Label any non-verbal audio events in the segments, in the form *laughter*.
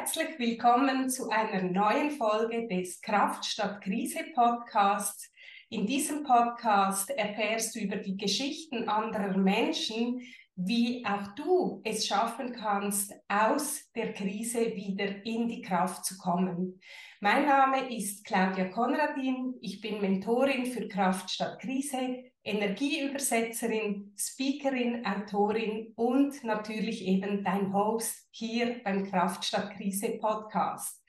Herzlich willkommen zu einer neuen Folge des Kraft statt Krise Podcasts. In diesem Podcast erfährst du über die Geschichten anderer Menschen, wie auch du es schaffen kannst, aus der Krise wieder in die Kraft zu kommen. Mein Name ist Claudia Konradin. Ich bin Mentorin für Kraft statt Krise, Energieübersetzerin, Speakerin, Autorin und natürlich eben dein Host hier beim Kraft statt Krise Podcast.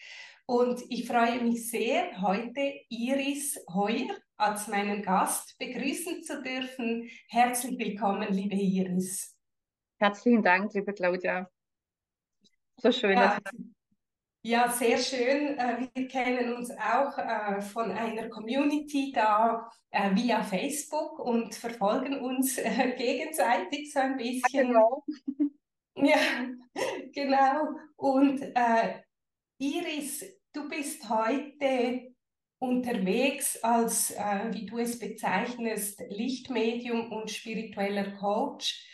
Und ich freue mich sehr, heute Iris Heuer als meinen Gast begrüßen zu dürfen. Herzlich willkommen, liebe Iris. Herzlichen Dank, liebe Claudia. So schön. Ja, ja, sehr schön. Äh, wir kennen uns auch äh, von einer Community da äh, via Facebook und verfolgen uns *laughs* gegenseitig so ein bisschen. Ja, genau. *laughs* Ja, genau. Und äh, Iris, du bist heute unterwegs als, äh, wie du es bezeichnest, Lichtmedium und spiritueller Coach.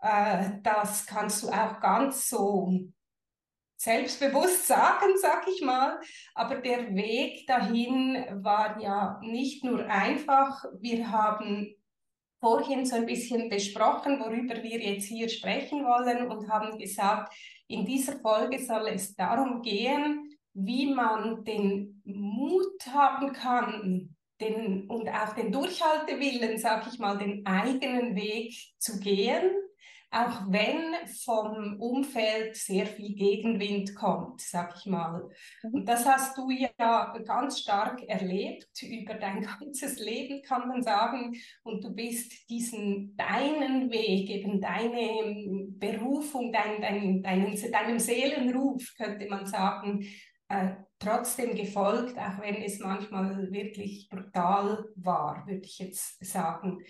Äh, das kannst du auch ganz so selbstbewusst sagen, sag ich mal. Aber der Weg dahin war ja nicht nur einfach. Wir haben vorhin so ein bisschen besprochen, worüber wir jetzt hier sprechen wollen und haben gesagt, in dieser Folge soll es darum gehen, wie man den Mut haben kann, den, und auch den Durchhaltewillen, sag ich mal, den eigenen Weg zu gehen auch wenn vom Umfeld sehr viel Gegenwind kommt, sag ich mal. Mhm. Und das hast du ja ganz stark erlebt über dein *laughs* ganzes Leben, kann man sagen. Und du bist diesen deinen Weg, eben deine Berufung, dein, dein, deinen, deinem Seelenruf, könnte man sagen, äh, trotzdem gefolgt, auch wenn es manchmal wirklich brutal war, würde ich jetzt sagen.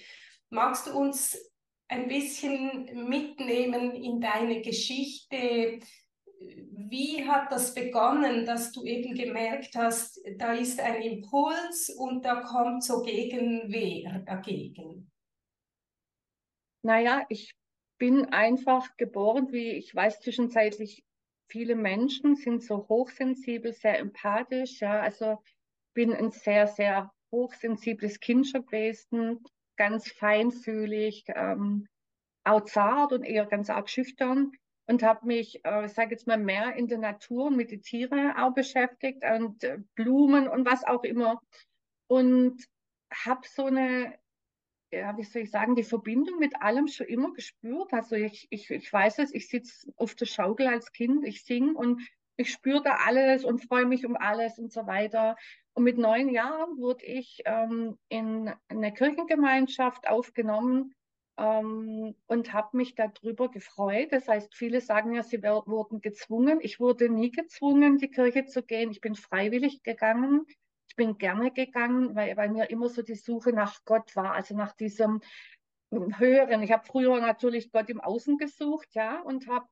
Magst du uns ein bisschen mitnehmen in deine Geschichte. Wie hat das begonnen, dass du eben gemerkt hast, da ist ein Impuls und da kommt so Gegenwehr dagegen? Naja, ich bin einfach geboren, wie ich weiß zwischenzeitlich, viele Menschen sind so hochsensibel, sehr empathisch. Ja, also bin ein sehr, sehr hochsensibles Kind schon gewesen ganz feinfühlig, ähm, auch zart und eher ganz arg schüchtern und habe mich, äh, ich sage jetzt mal, mehr in der Natur und mit den Tieren auch beschäftigt und äh, Blumen und was auch immer. Und habe so eine, ja, wie soll ich sagen, die Verbindung mit allem schon immer gespürt. Also ich, ich, ich weiß es, ich sitze auf der Schaukel als Kind, ich singe und ich spüre da alles und freue mich um alles und so weiter. Und mit neun Jahren wurde ich ähm, in eine Kirchengemeinschaft aufgenommen ähm, und habe mich darüber gefreut. Das heißt, viele sagen ja, sie wurden gezwungen. Ich wurde nie gezwungen, die Kirche zu gehen. Ich bin freiwillig gegangen. Ich bin gerne gegangen, weil bei mir immer so die Suche nach Gott war, also nach diesem Höheren. Ich habe früher natürlich Gott im Außen gesucht, ja, und habe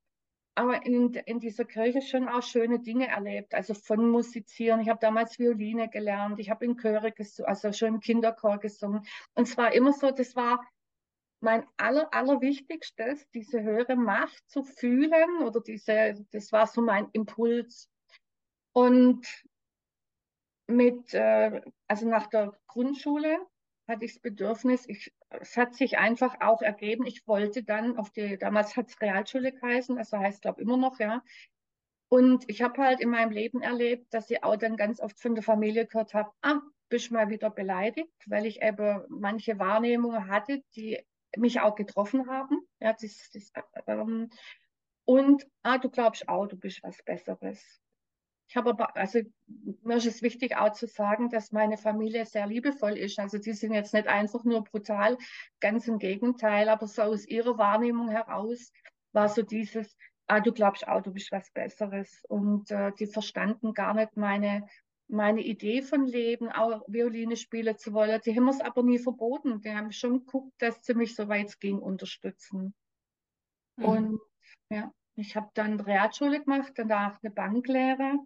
aber in, in dieser Kirche schon auch schöne Dinge erlebt, also von Musizieren. Ich habe damals Violine gelernt, ich habe in Chöre gesungen, also schon im Kinderchor gesungen. Und es war immer so, das war mein aller, allerwichtigstes, diese höhere Macht zu fühlen oder diese, das war so mein Impuls. Und mit, äh, also nach der Grundschule hatte ich das Bedürfnis, ich, es hat sich einfach auch ergeben, ich wollte dann auf die, damals hat es Realschule geheißen, also heißt glaube immer noch, ja. Und ich habe halt in meinem Leben erlebt, dass ich auch dann ganz oft von der Familie gehört habe, ah, bist mal wieder beleidigt, weil ich eben manche Wahrnehmungen hatte, die mich auch getroffen haben. Ja, das, das, ähm, und ah, du glaubst auch, du bist was Besseres. Ich habe aber, also mir ist es wichtig auch zu sagen, dass meine Familie sehr liebevoll ist. Also die sind jetzt nicht einfach nur brutal, ganz im Gegenteil, aber so aus ihrer Wahrnehmung heraus war so dieses, ah, du glaubst auch, du bist was Besseres. Und äh, die verstanden gar nicht meine meine Idee von Leben, auch Violine spielen zu wollen. Die haben es aber nie verboten. Die haben schon geguckt, dass sie mich, soweit es ging, unterstützen. Mhm. Und ja, ich habe dann Realschule gemacht, danach eine Banklehre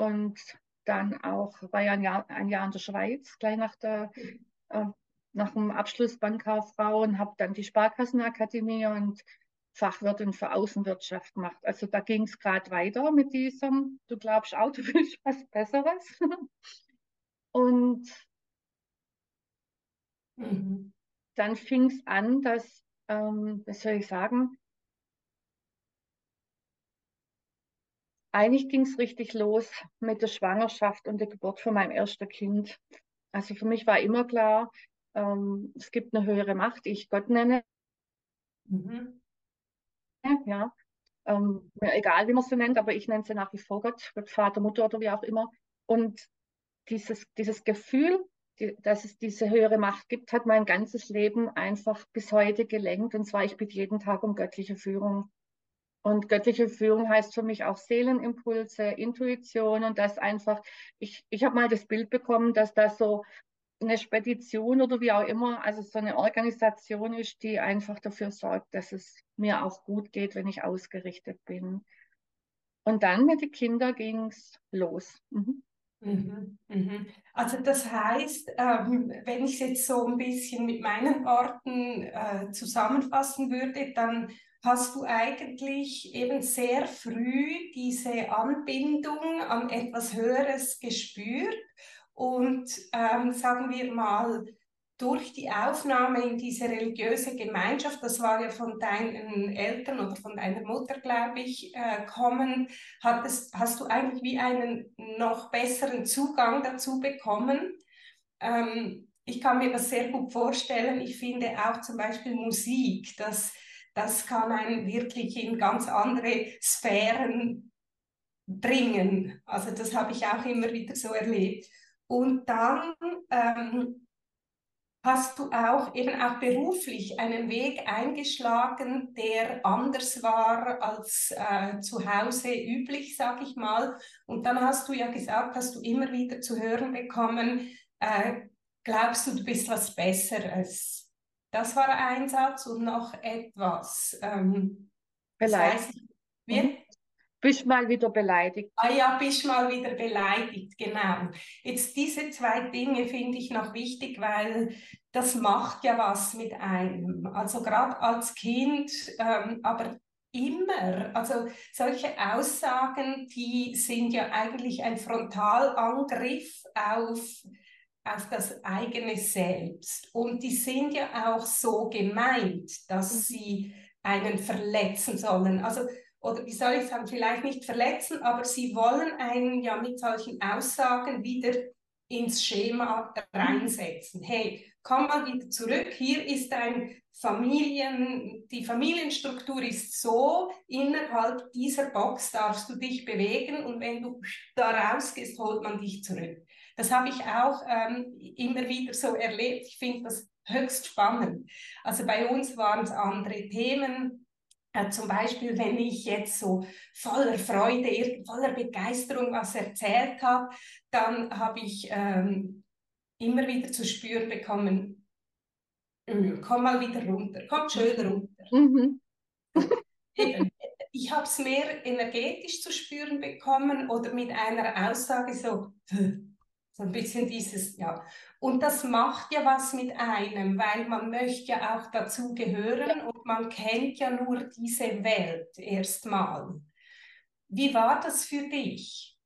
und dann auch, war ja ein Jahr, ein Jahr in der Schweiz, gleich nach der, äh, nach dem Abschluss Bankkauffrau und habe dann die Sparkassenakademie und Fachwirtin für Außenwirtschaft gemacht. Also da ging es gerade weiter mit diesem, du glaubst auch, *laughs* du willst was Besseres. Und mhm. dann fing es an, dass, ähm, was soll ich sagen, eigentlich ging es richtig los mit der Schwangerschaft und der Geburt von meinem ersten Kind. Also für mich war immer klar, ähm, es gibt eine höhere Macht, die ich Gott nenne. Mhm. Ja, ähm, egal wie man sie nennt, aber ich nenne sie nach wie vor Gott, Gott, Vater, Mutter oder wie auch immer. Und dieses, dieses Gefühl, die, dass es diese höhere Macht gibt, hat mein ganzes Leben einfach bis heute gelenkt. Und zwar, ich bitte jeden Tag um göttliche Führung. Und göttliche Führung heißt für mich auch Seelenimpulse, Intuition und das einfach, ich, ich habe mal das Bild bekommen, dass das so eine Spedition oder wie auch immer, also so eine Organisation ist, die einfach dafür sorgt, dass es mir auch gut geht, wenn ich ausgerichtet bin. Und dann mit den Kindern ging es los. Mhm. Mhm, mhm. Also das heißt, ähm, wenn ich es jetzt so ein bisschen mit meinen Worten äh, zusammenfassen würde, dann hast du eigentlich eben sehr früh diese Anbindung an etwas Höheres gespürt und ähm, sagen wir mal, durch die Aufnahme in diese religiöse Gemeinschaft, das war ja von deinen Eltern oder von deiner Mutter, glaube ich, äh, kommen, hattest, hast du eigentlich wie einen noch besseren Zugang dazu bekommen. Ähm, ich kann mir das sehr gut vorstellen. Ich finde auch zum Beispiel Musik, das, das kann einen wirklich in ganz andere Sphären bringen. Also das habe ich auch immer wieder so erlebt. Und dann ähm, hast du auch eben auch beruflich einen Weg eingeschlagen, der anders war als äh, zu Hause üblich, sag ich mal. Und dann hast du ja gesagt, hast du immer wieder zu hören bekommen, äh, glaubst du, du bist was Besseres. Das war ein Satz und noch etwas. Ähm, Vielleicht. Wie? Mhm bist mal wieder beleidigt. Ah ja, bist mal wieder beleidigt, genau. Jetzt diese zwei Dinge finde ich noch wichtig, weil das macht ja was mit einem. Also gerade als Kind, ähm, aber immer. Also solche Aussagen, die sind ja eigentlich ein Frontalangriff auf auf das eigene Selbst. Und die sind ja auch so gemeint, dass mhm. sie einen verletzen sollen. Also oder wie soll ich sagen, vielleicht nicht verletzen, aber sie wollen einen ja mit solchen Aussagen wieder ins Schema reinsetzen. Hey, komm mal wieder zurück. Hier ist ein Familien, die Familienstruktur ist so, innerhalb dieser Box darfst du dich bewegen und wenn du da rausgehst, holt man dich zurück. Das habe ich auch ähm, immer wieder so erlebt. Ich finde das höchst spannend. Also bei uns waren es andere Themen äh, zum Beispiel, wenn ich jetzt so voller Freude, voller Begeisterung was erzählt habe, dann habe ich ähm, immer wieder zu spüren bekommen, hm, komm mal wieder runter, komm schön mhm. runter. Mhm. Ich habe es mehr energetisch zu spüren bekommen oder mit einer Aussage so, so ein bisschen dieses, ja. Und das macht ja was mit einem, weil man möchte ja auch dazu gehören und man kennt ja nur diese Welt erstmal. Wie war das für dich?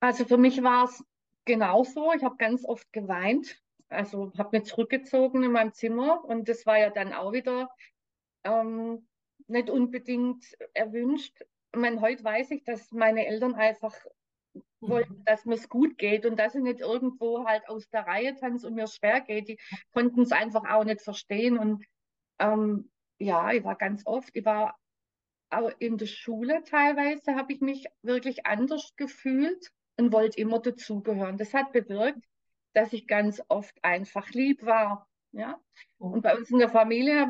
Also für mich war es genauso. Ich habe ganz oft geweint. Also habe mich zurückgezogen in meinem Zimmer und das war ja dann auch wieder ähm, nicht unbedingt erwünscht. Ich meine, heute weiß ich, dass meine Eltern einfach wollten, mhm. dass mir es gut geht und dass ich nicht irgendwo halt aus der Reihe tanze und mir schwer geht. Die konnten es einfach auch nicht verstehen. Und ähm, ja, ich war ganz oft, ich war auch in der Schule teilweise, habe ich mich wirklich anders gefühlt und wollte immer dazugehören. Das hat bewirkt, dass ich ganz oft einfach lieb war. Ja? Und bei uns in der Familie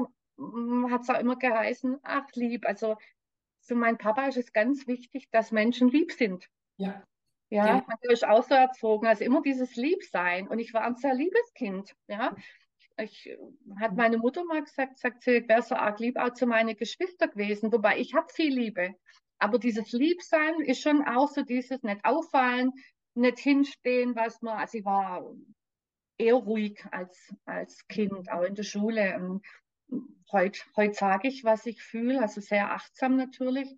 hat es auch immer geheißen, ach lieb. Also für meinen Papa ist es ganz wichtig, dass Menschen lieb sind. Ja. Ja, ja. man ist auch so erzogen, also immer dieses Liebsein. Und ich war ein sehr liebes Kind. Ja, ich, hat meine Mutter mal gesagt, sagt sie, ich wäre so arg lieb auch zu meinen Geschwistern gewesen, wobei ich habe viel Liebe. Aber dieses Liebsein ist schon auch so dieses nicht auffallen, nicht hinstehen, was man, also ich war eher ruhig als, als Kind, auch in der Schule. Und heute, heute sage ich, was ich fühle, also sehr achtsam natürlich.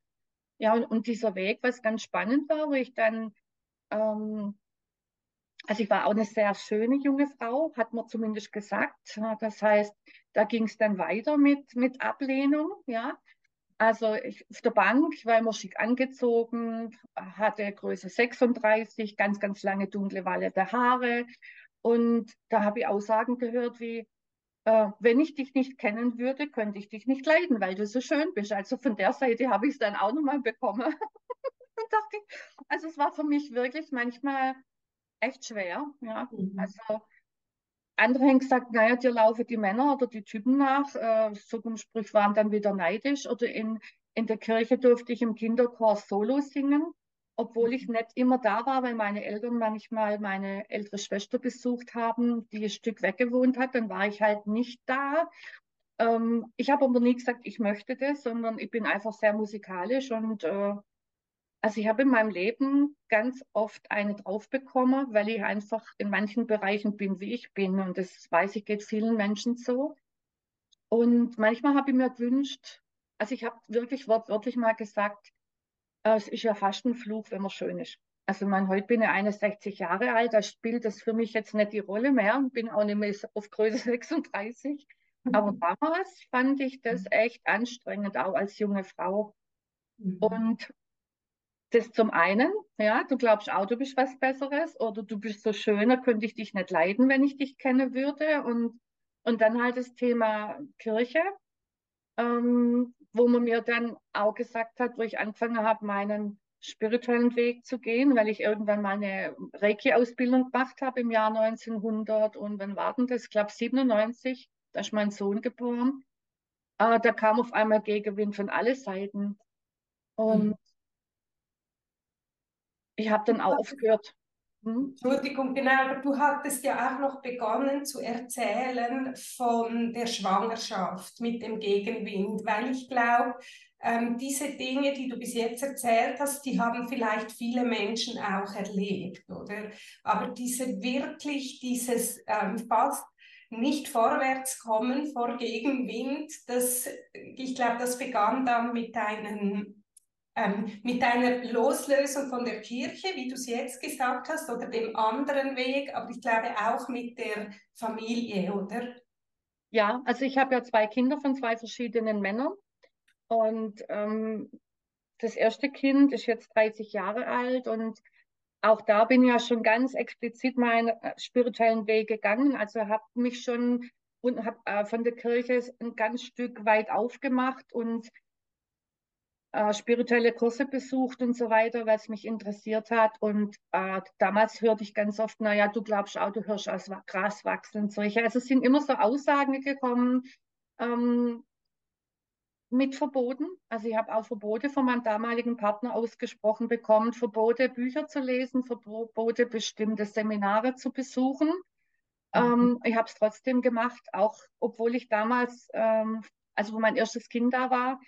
Ja, und, und dieser Weg, was ganz spannend war, wo ich dann, ähm, also ich war auch eine sehr schöne junge Frau, hat man zumindest gesagt. Das heißt, da ging es dann weiter mit, mit Ablehnung, ja. Also ich, auf der Bank, ich war immer schick angezogen, hatte Größe 36, ganz, ganz lange dunkle Walle der Haare. Und da habe ich Aussagen gehört wie, äh, wenn ich dich nicht kennen würde, könnte ich dich nicht leiden, weil du so schön bist. Also von der Seite habe ich es dann auch nochmal bekommen. *laughs* Und dachte ich, also es war für mich wirklich manchmal echt schwer. Ja. Mhm. Also andere haben gesagt, naja, dir laufen die Männer oder die Typen nach. Äh, so Sprüche waren dann wieder neidisch. Oder in, in der Kirche durfte ich im Kinderchor Solo singen, obwohl ich nicht immer da war, weil meine Eltern manchmal meine ältere Schwester besucht haben, die ein Stück weggewohnt hat. Dann war ich halt nicht da. Ähm, ich habe aber nie gesagt, ich möchte das, sondern ich bin einfach sehr musikalisch und äh, also ich habe in meinem Leben ganz oft eine drauf bekommen, weil ich einfach in manchen Bereichen bin, wie ich bin. Und das weiß ich, geht vielen Menschen so. Und manchmal habe ich mir gewünscht, also ich habe wirklich wortwörtlich mal gesagt, äh, es ist ja fast ein Fluch, wenn man schön ist. Also man, heute bin ich 61 Jahre alt, da spielt das für mich jetzt nicht die Rolle mehr und bin auch nicht mehr auf Größe *laughs* 36. Aber mhm. damals fand ich das echt anstrengend, auch als junge Frau. Mhm. Und das zum einen, ja, du glaubst auch, du bist was Besseres oder du bist so schöner, könnte ich dich nicht leiden, wenn ich dich kennen würde. Und, und dann halt das Thema Kirche, ähm, wo man mir dann auch gesagt hat, wo ich angefangen habe, meinen spirituellen Weg zu gehen, weil ich irgendwann mal eine Reiki-Ausbildung gemacht habe im Jahr 1900 und wann war das? Ich glaube 97, da ist mein Sohn geboren. Äh, da kam auf einmal Gegenwind von alle Seiten. Und mhm ich habe dann auch aufgehört. Hm? Entschuldigung, genau, aber du hattest ja auch noch begonnen zu erzählen von der Schwangerschaft mit dem Gegenwind, weil ich glaube, ähm, diese Dinge, die du bis jetzt erzählt hast, die haben vielleicht viele Menschen auch erlebt, oder? Aber diese wirklich, dieses ähm, fast nicht vorwärts kommen vor Gegenwind, das, ich glaube, das begann dann mit deinen ähm, mit deiner Loslösung von der Kirche, wie du es jetzt gesagt hast, oder dem anderen Weg, aber ich glaube auch mit der Familie, oder? Ja, also ich habe ja zwei Kinder von zwei verschiedenen Männern und ähm, das erste Kind ist jetzt 30 Jahre alt und auch da bin ich ja schon ganz explizit meinen äh, spirituellen Weg gegangen. Also habe mich schon und habe äh, von der Kirche ein ganz Stück weit aufgemacht und äh, spirituelle Kurse besucht und so weiter, weil es mich interessiert hat. Und äh, damals hörte ich ganz oft, naja, du glaubst auch, du hörst aus Gras wachsen und solche. Also es sind immer so Aussagen gekommen ähm, mit Verboten. Also ich habe auch Verbote von meinem damaligen Partner ausgesprochen bekommen, Verbote, Bücher zu lesen, Verbote, bestimmte Seminare zu besuchen. Mhm. Ähm, ich habe es trotzdem gemacht, auch obwohl ich damals, ähm, also wo mein erstes Kind da war,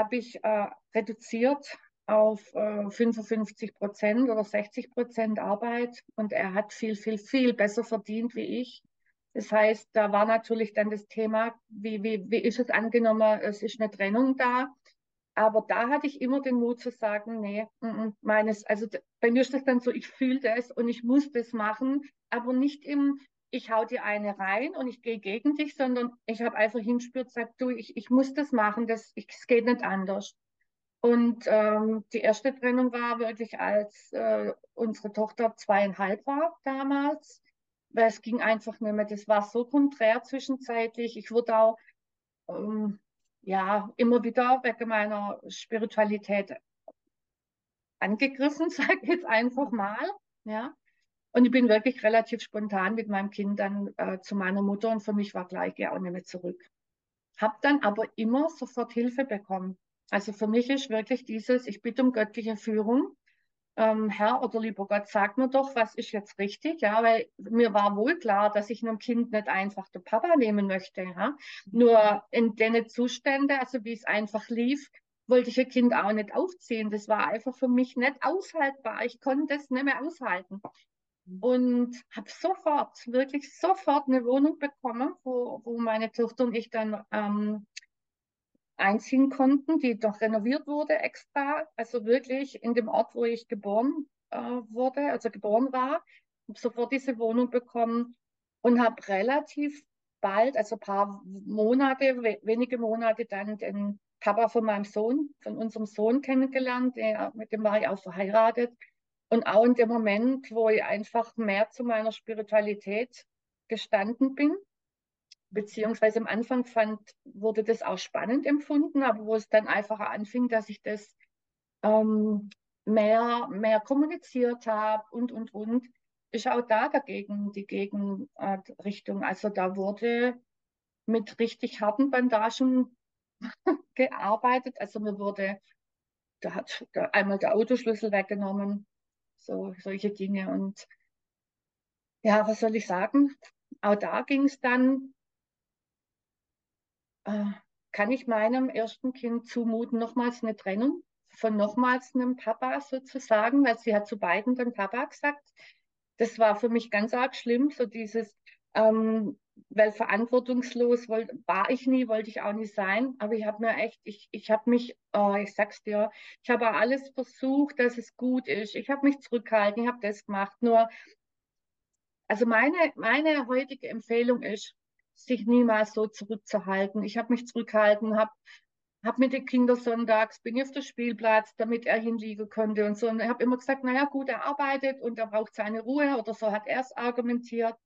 habe ich äh, reduziert auf äh, 55 Prozent oder 60 Prozent Arbeit und er hat viel, viel, viel besser verdient wie ich. Das heißt, da war natürlich dann das Thema, wie, wie, wie ist es angenommen, es ist eine Trennung da. Aber da hatte ich immer den Mut zu sagen, nee, m -m, meines, also bei mir ist das dann so, ich fühle das und ich muss das machen, aber nicht im, ich hau dir eine rein und ich gehe gegen dich, sondern ich habe einfach hinspürt, sagt du, ich, ich muss das machen, das, ich, es geht nicht anders. Und ähm, die erste Trennung war wirklich, als äh, unsere Tochter zweieinhalb war damals, weil es ging einfach nicht mehr. Das war so konträr zwischenzeitlich. Ich wurde auch ähm, ja immer wieder wegen meiner Spiritualität angegriffen, *laughs* sage ich jetzt einfach mal. Ja. Und ich bin wirklich relativ spontan mit meinem Kind dann äh, zu meiner Mutter und für mich war gleich, ja, auch nicht mehr zurück. Hab dann aber immer sofort Hilfe bekommen. Also für mich ist wirklich dieses, ich bitte um göttliche Führung. Ähm, Herr oder lieber Gott, sag mir doch, was ist jetzt richtig, ja, weil mir war wohl klar, dass ich einem Kind nicht einfach den Papa nehmen möchte, ja. Nur in den Zuständen, also wie es einfach lief, wollte ich ein Kind auch nicht aufziehen. Das war einfach für mich nicht aushaltbar. Ich konnte es nicht mehr aushalten. Und habe sofort, wirklich sofort eine Wohnung bekommen, wo, wo meine Tochter und ich dann ähm, einziehen konnten, die doch renoviert wurde extra, also wirklich in dem Ort, wo ich geboren äh, wurde, also geboren war, habe sofort diese Wohnung bekommen und habe relativ bald, also ein paar Monate, wenige Monate dann den Papa von meinem Sohn, von unserem Sohn kennengelernt, der, mit dem war ich auch verheiratet. Und auch in dem Moment, wo ich einfach mehr zu meiner Spiritualität gestanden bin, beziehungsweise am Anfang fand, wurde das auch spannend empfunden, aber wo es dann einfach anfing, dass ich das ähm, mehr, mehr kommuniziert habe und, und, und, ist auch da dagegen die Gegenrichtung. Also da wurde mit richtig harten Bandagen *laughs* gearbeitet. Also mir wurde, da hat einmal der Autoschlüssel weggenommen, so solche Dinge. Und ja, was soll ich sagen? Auch da ging es dann, äh, kann ich meinem ersten Kind zumuten, nochmals eine Trennung von nochmals einem Papa sozusagen, weil sie hat zu beiden dann Papa gesagt. Das war für mich ganz arg schlimm, so dieses, ähm, weil verantwortungslos wollt, war ich nie, wollte ich auch nie sein. Aber ich habe mir echt, ich, ich habe mich, oh, ich sag's dir, ich habe alles versucht, dass es gut ist. Ich habe mich zurückgehalten, ich habe das gemacht. Nur, also meine, meine heutige Empfehlung ist, sich niemals so zurückzuhalten. Ich habe mich zurückgehalten, habe hab mit den Kindern sonntags, bin ich auf der Spielplatz, damit er hinliegen könnte und so. Und ich habe immer gesagt, naja gut, er arbeitet und er braucht seine Ruhe oder so hat er es argumentiert.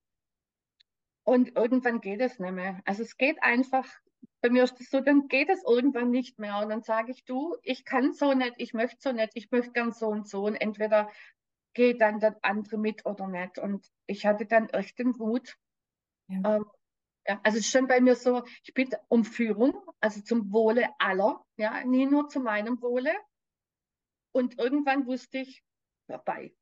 Und irgendwann geht es nicht mehr. Also es geht einfach, bei mir ist es so, dann geht es irgendwann nicht mehr. Und dann sage ich, du, ich kann so nicht, ich möchte so nicht, ich möchte gern so und so. Und entweder geht dann der andere mit oder nicht. Und ich hatte dann echt den Wut. Ja. Ähm, ja, also es ist schon bei mir so, ich bin um Führung, also zum Wohle aller, ja, nie nur zu meinem Wohle. Und irgendwann wusste ich, vorbei.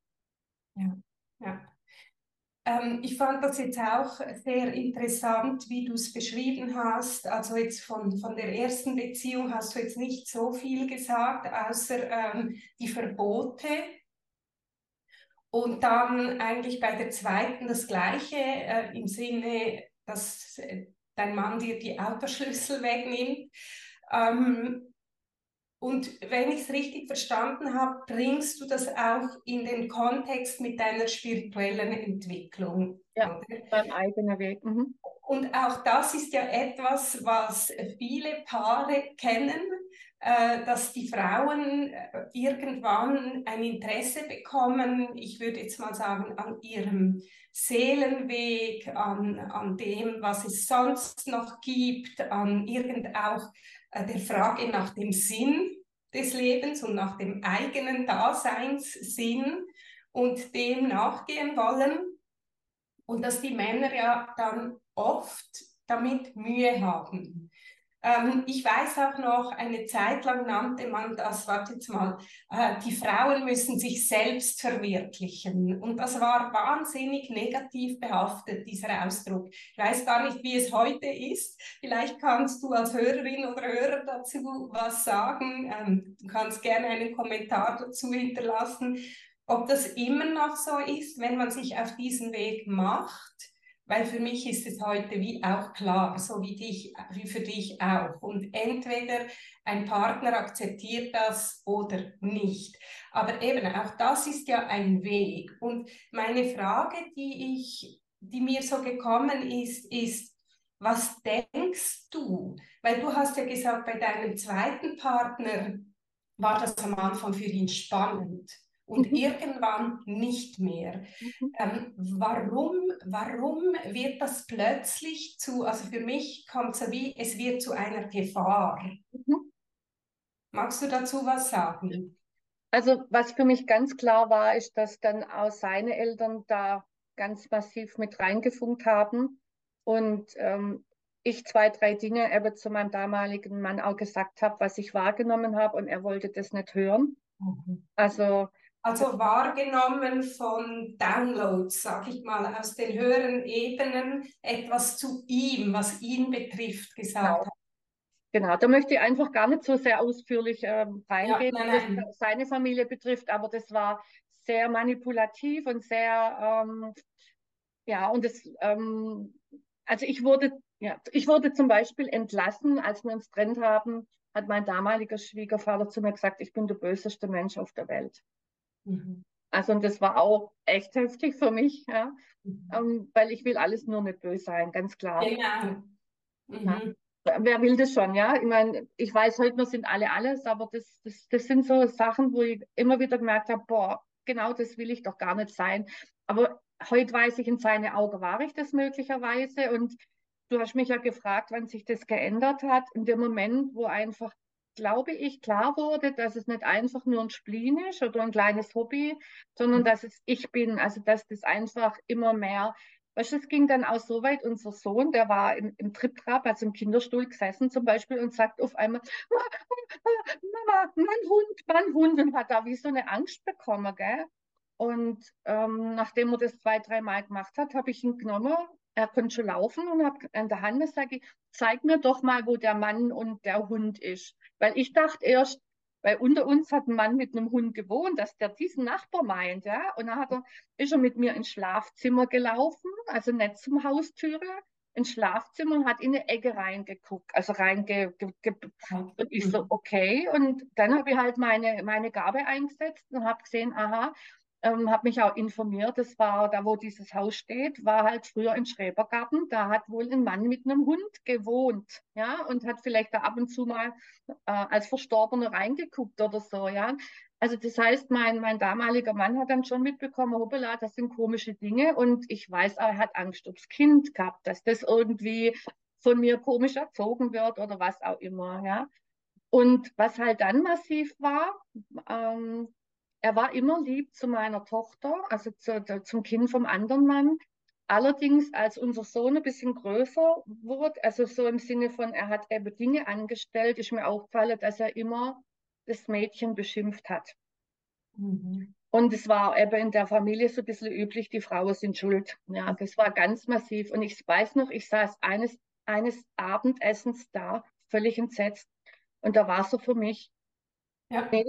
Ähm, ich fand das jetzt auch sehr interessant, wie du es beschrieben hast. Also jetzt von, von der ersten Beziehung hast du jetzt nicht so viel gesagt, außer ähm, die Verbote. Und dann eigentlich bei der zweiten das Gleiche äh, im Sinne, dass äh, dein Mann dir die Autoschlüssel wegnimmt. Ähm, und wenn ich es richtig verstanden habe, bringst du das auch in den Kontext mit deiner spirituellen Entwicklung. Ja, beim eigenen Weg. Mhm. Und auch das ist ja etwas, was viele Paare kennen, äh, dass die Frauen äh, irgendwann ein Interesse bekommen, ich würde jetzt mal sagen, an ihrem Seelenweg, an, an dem, was es sonst noch gibt, an irgend auch der Frage nach dem Sinn des Lebens und nach dem eigenen Daseinssinn und dem nachgehen wollen. Und dass die Männer ja dann oft damit Mühe haben. Ähm, ich weiß auch noch, eine Zeit lang nannte man das, warte jetzt mal, äh, die Frauen müssen sich selbst verwirklichen. Und das war wahnsinnig negativ behaftet, dieser Ausdruck. Ich weiß gar nicht, wie es heute ist. Vielleicht kannst du als Hörerin oder Hörer dazu was sagen. Ähm, du kannst gerne einen Kommentar dazu hinterlassen, ob das immer noch so ist, wenn man sich auf diesen Weg macht weil für mich ist es heute wie auch klar, so wie, dich, wie für dich auch. Und entweder ein Partner akzeptiert das oder nicht. Aber eben auch das ist ja ein Weg. Und meine Frage, die ich, die mir so gekommen ist, ist, was denkst du? Weil du hast ja gesagt, bei deinem zweiten Partner war das am Anfang für ihn spannend und mhm. irgendwann nicht mehr. Mhm. Ähm, warum, warum wird das plötzlich zu, also für mich kommt es wie, es wird zu einer Gefahr. Mhm. Magst du dazu was sagen? Also was für mich ganz klar war, ist, dass dann auch seine Eltern da ganz massiv mit reingefunkt haben und ähm, ich zwei, drei Dinge eben zu meinem damaligen Mann auch gesagt habe, was ich wahrgenommen habe und er wollte das nicht hören. Also also wahrgenommen von Downloads, sag ich mal, aus den höheren Ebenen etwas zu ihm, was ihn betrifft, gesagt genau. hat. Genau, da möchte ich einfach gar nicht so sehr ausführlich ähm, reingehen, ja, was seine Familie betrifft, aber das war sehr manipulativ und sehr, ähm, ja, und das, ähm, also ich wurde, ja, ich wurde zum Beispiel entlassen, als wir uns getrennt haben, hat mein damaliger Schwiegervater zu mir gesagt, ich bin der böseste Mensch auf der Welt. Mhm. Also und das war auch echt heftig für mich, ja, mhm. ähm, weil ich will alles nur nicht böse sein, ganz klar. Genau. Mhm. Ja. Wer will das schon, ja? Ich meine, ich weiß heute, wir sind alle alles, aber das, das, das sind so Sachen, wo ich immer wieder gemerkt habe, boah, genau das will ich doch gar nicht sein. Aber heute weiß ich, in seine Augen war ich das möglicherweise. Und du hast mich ja gefragt, wann sich das geändert hat. In dem Moment, wo einfach, glaube ich, klar wurde, dass es nicht einfach nur ein Spleen ist oder ein kleines Hobby, sondern mhm. dass es ich bin. Also, dass das einfach immer mehr Weißt du, es ging dann auch so weit, unser Sohn, der war im, im Triptrap, also im Kinderstuhl gesessen zum Beispiel und sagt auf einmal, Mama, mein Hund, mein Hund, und hat da wie so eine Angst bekommen, gell? Und ähm, nachdem er das zwei, dreimal gemacht hat, habe ich ihn genommen. Er konnte schon laufen und habe in der Hand sage ich, zeig mir doch mal, wo der Mann und der Hund ist. Weil ich dachte erst, weil unter uns hat ein Mann mit einem Hund gewohnt, dass der diesen Nachbar meint, ja. Und dann hat er, ist er mit mir ins Schlafzimmer gelaufen, also nicht zum Haustüre, ins Schlafzimmer und hat in eine Ecke reingeguckt, also reinge... und ich so, okay. Und dann habe ich halt meine, meine Gabe eingesetzt und habe gesehen, aha, ähm, habe mich auch informiert, das war da, wo dieses Haus steht, war halt früher ein Schrebergarten. Da hat wohl ein Mann mit einem Hund gewohnt, ja, und hat vielleicht da ab und zu mal äh, als Verstorbener reingeguckt oder so, ja. Also das heißt, mein, mein damaliger Mann hat dann schon mitbekommen, hoppala, das sind komische Dinge und ich weiß, er hat Angst ums Kind gehabt, dass das irgendwie von mir komisch erzogen wird oder was auch immer, ja. Und was halt dann massiv war, ähm, er war immer lieb zu meiner Tochter, also zu, zum Kind vom anderen Mann. Allerdings, als unser Sohn ein bisschen größer wurde, also so im Sinne von, er hat eben Dinge angestellt, ist mir aufgefallen, dass er immer das Mädchen beschimpft hat. Mhm. Und es war eben in der Familie so ein bisschen üblich, die Frauen sind schuld. Ja, das war ganz massiv. Und ich weiß noch, ich saß eines, eines Abendessens da, völlig entsetzt. Und da war so für mich, ja. nee,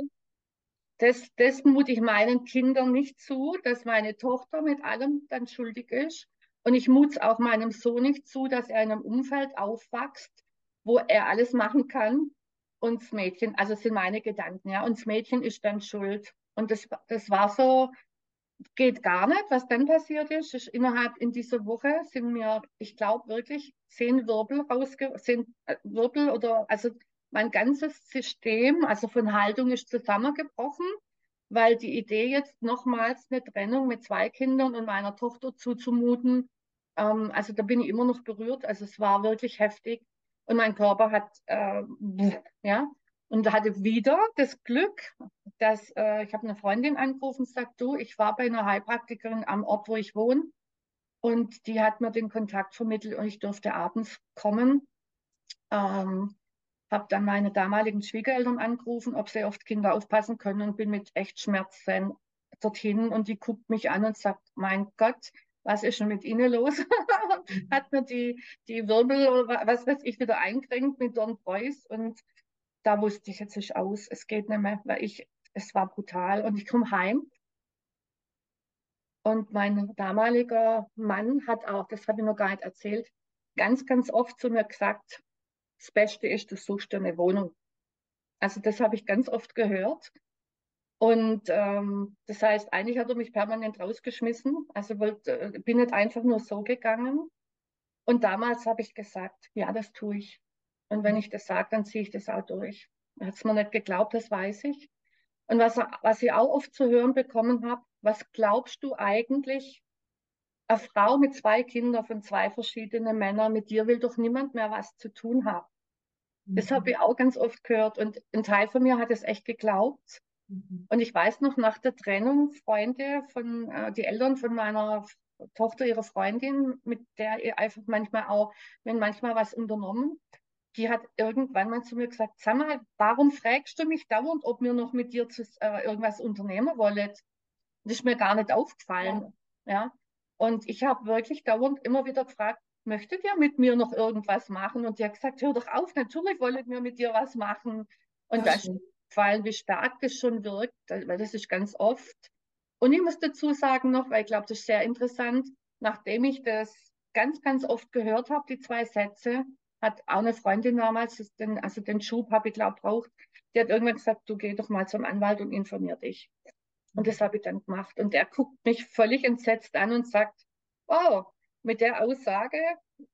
das, das mute ich meinen Kindern nicht zu, dass meine Tochter mit allem dann schuldig ist. Und ich mute es auch meinem Sohn nicht zu, dass er in einem Umfeld aufwächst, wo er alles machen kann. Und das Mädchen, also sind meine Gedanken, ja, und das Mädchen ist dann schuld. Und das, das war so, geht gar nicht. Was dann passiert ist, ist innerhalb in dieser Woche sind mir, ich glaube wirklich, zehn Wirbel rausge, zehn äh, Wirbel oder, also mein ganzes System, also von Haltung ist zusammengebrochen, weil die Idee jetzt nochmals eine Trennung mit zwei Kindern und meiner Tochter zuzumuten, ähm, also da bin ich immer noch berührt. Also es war wirklich heftig und mein Körper hat, äh, ja, und hatte wieder das Glück, dass äh, ich habe eine Freundin angerufen gesagt, du, ich war bei einer Heilpraktikerin am Ort, wo ich wohne und die hat mir den Kontakt vermittelt und ich durfte abends kommen. Ähm, habe dann meine damaligen Schwiegereltern angerufen, ob sie die Kinder aufpassen können und bin mit echt Schmerzen dorthin und die guckt mich an und sagt, mein Gott, was ist schon mit Ihnen los? *laughs* Hat mir die, die Wirbel oder was weiß ich wieder eingerenkt mit Don Preuß? Und da wusste ich, jetzt ist aus, es geht nicht mehr, weil ich, es war brutal. Und ich komme heim. Und mein damaliger Mann hat auch, das habe ich noch gar nicht erzählt, ganz, ganz oft zu mir gesagt, das Beste ist, du suchst dir eine Wohnung. Also das habe ich ganz oft gehört. Und ähm, das heißt, eigentlich hat er mich permanent rausgeschmissen. Also wollte, äh, bin nicht einfach nur so gegangen. Und damals habe ich gesagt, ja, das tue ich. Und wenn ich das sage, dann ziehe ich das auch durch. Er hat es mir nicht geglaubt, das weiß ich. Und was, was ich auch oft zu hören bekommen habe, was glaubst du eigentlich, eine Frau mit zwei Kindern von zwei verschiedenen Männern, mit dir will doch niemand mehr was zu tun haben. Das habe ich auch ganz oft gehört und ein Teil von mir hat es echt geglaubt. Mhm. Und ich weiß noch, nach der Trennung, Freunde von, äh, die Eltern von meiner Tochter, ihrer Freundin, mit der ich einfach manchmal auch, wenn manchmal was unternommen, die hat irgendwann mal zu mir gesagt, sag mal, warum fragst du mich dauernd, ob wir noch mit dir zu, äh, irgendwas unternehmen wollen? Das ist mir gar nicht aufgefallen. Ja. ja. Und ich habe wirklich dauernd immer wieder gefragt, möchtet ihr mit mir noch irgendwas machen? Und die hat gesagt, hör doch auf, natürlich wollen wir mit dir was machen. Und das, das gefallen, wie stark das schon wirkt, weil das ist ganz oft. Und ich muss dazu sagen noch, weil ich glaube, das ist sehr interessant, nachdem ich das ganz, ganz oft gehört habe, die zwei Sätze, hat auch eine Freundin damals, den, also den Schub habe ich glaube braucht, die hat irgendwann gesagt, du geh doch mal zum Anwalt und informier dich. Und das habe ich dann gemacht. Und der guckt mich völlig entsetzt an und sagt, oh, mit der Aussage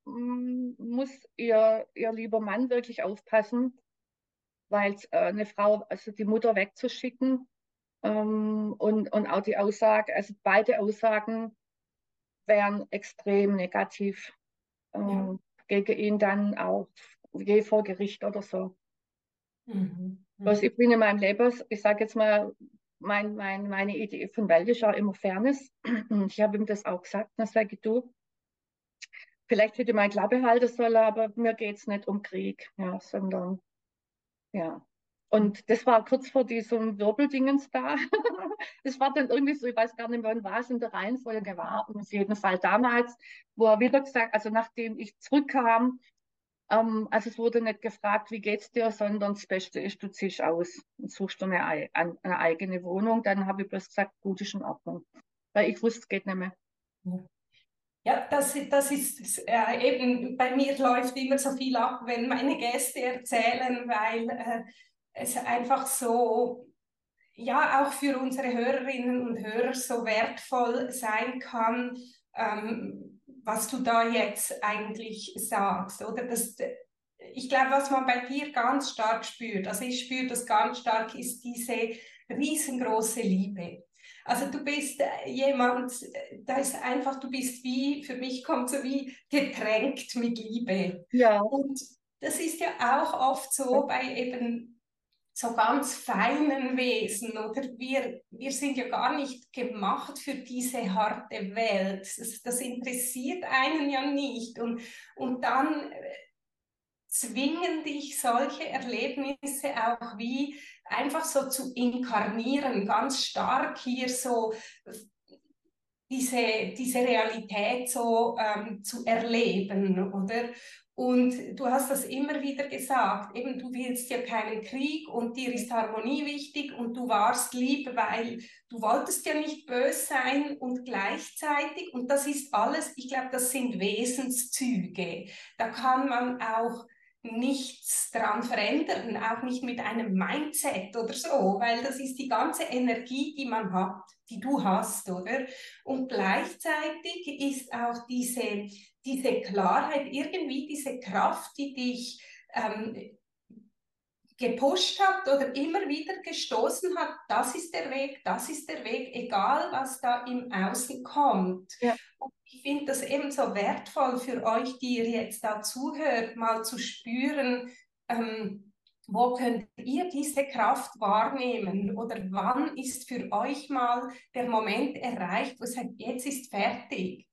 mm, muss ihr, ihr lieber Mann wirklich aufpassen, weil äh, eine Frau, also die Mutter wegzuschicken ähm, und, und auch die Aussage, also beide Aussagen wären extrem negativ äh, ja. gegen ihn dann auch je vor Gericht oder so. Mhm. Mhm. Also ich bin in meinem Leben, ich sage jetzt mal, mein, mein, meine Idee von Welt ist auch immer Fairness. Ich habe ihm das auch gesagt, dann sage ich, du, vielleicht hätte mal Klappe halten sollen, aber mir geht es nicht um Krieg, ja, sondern ja. Und das war kurz vor diesem Wirbeldingens da. *laughs* das war dann irgendwie so, ich weiß gar nicht mehr, es in der Reihenfolge war. Und auf jeden Fall damals, wo er wieder gesagt, also nachdem ich zurückkam, ähm, also es wurde nicht gefragt, wie geht's dir, sondern das Beste ist, du ziehst aus und suchst eine, eine eigene Wohnung. Dann habe ich bloß gesagt, gut ist in Ordnung. Weil ich wusste, es geht nicht mehr. Ja, das, das ist äh, eben, bei mir läuft immer so viel ab, wenn meine Gäste erzählen, weil äh, es einfach so, ja, auch für unsere Hörerinnen und Hörer so wertvoll sein kann, ähm, was du da jetzt eigentlich sagst, oder? Das, ich glaube, was man bei dir ganz stark spürt, also ich spüre das ganz stark, ist diese riesengroße Liebe. Also du bist äh, jemand, da ist einfach, du bist wie, für mich kommt so wie getränkt mit Liebe. Ja. Und das ist ja auch oft so bei eben so ganz feinen Wesen oder wir, wir sind ja gar nicht gemacht für diese harte Welt. Das, das interessiert einen ja nicht. Und, und dann äh, zwingen dich solche Erlebnisse auch wie einfach so zu inkarnieren, ganz stark hier so diese, diese Realität so ähm, zu erleben, oder? Und du hast das immer wieder gesagt, eben du willst ja keinen Krieg und dir ist Harmonie wichtig und du warst lieb, weil du wolltest ja nicht böse sein und gleichzeitig, und das ist alles, ich glaube, das sind Wesenszüge. Da kann man auch nichts dran verändern, auch nicht mit einem Mindset oder so, weil das ist die ganze Energie, die man hat, die du hast, oder? Und gleichzeitig ist auch diese diese Klarheit, irgendwie diese Kraft, die dich ähm, gepusht hat oder immer wieder gestoßen hat, das ist der Weg, das ist der Weg, egal was da im Außen kommt. Ja. Und ich finde das eben so wertvoll für euch, die ihr jetzt da zuhört, mal zu spüren, ähm, wo könnt ihr diese Kraft wahrnehmen oder wann ist für euch mal der Moment erreicht, wo ihr sagt, jetzt ist fertig.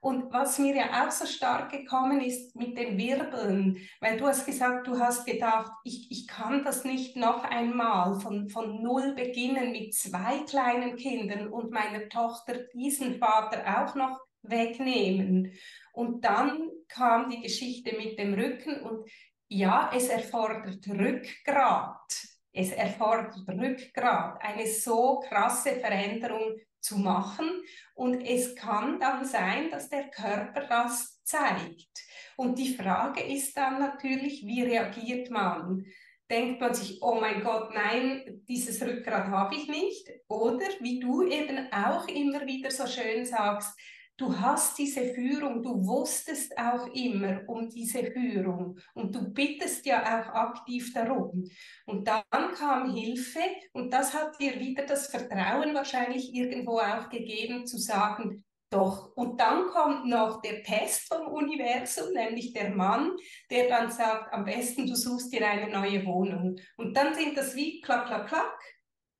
Und was mir ja auch so stark gekommen ist mit den Wirbeln, weil du hast gesagt, du hast gedacht, ich, ich kann das nicht noch einmal von, von null beginnen mit zwei kleinen Kindern und meiner Tochter diesen Vater auch noch wegnehmen. Und dann kam die Geschichte mit dem Rücken und ja, es erfordert Rückgrat. Es erfordert Rückgrat, eine so krasse Veränderung zu machen. Und es kann dann sein, dass der Körper das zeigt. Und die Frage ist dann natürlich, wie reagiert man? Denkt man sich, oh mein Gott, nein, dieses Rückgrat habe ich nicht? Oder wie du eben auch immer wieder so schön sagst, du hast diese Führung, du wusstest auch immer um diese Führung und du bittest ja auch aktiv darum. Und dann kam Hilfe und das hat dir wieder das Vertrauen wahrscheinlich irgendwo auch gegeben zu sagen, doch. Und dann kommt noch der Test vom Universum, nämlich der Mann, der dann sagt, am besten du suchst dir eine neue Wohnung. Und dann sind das wie klack, klack, klack.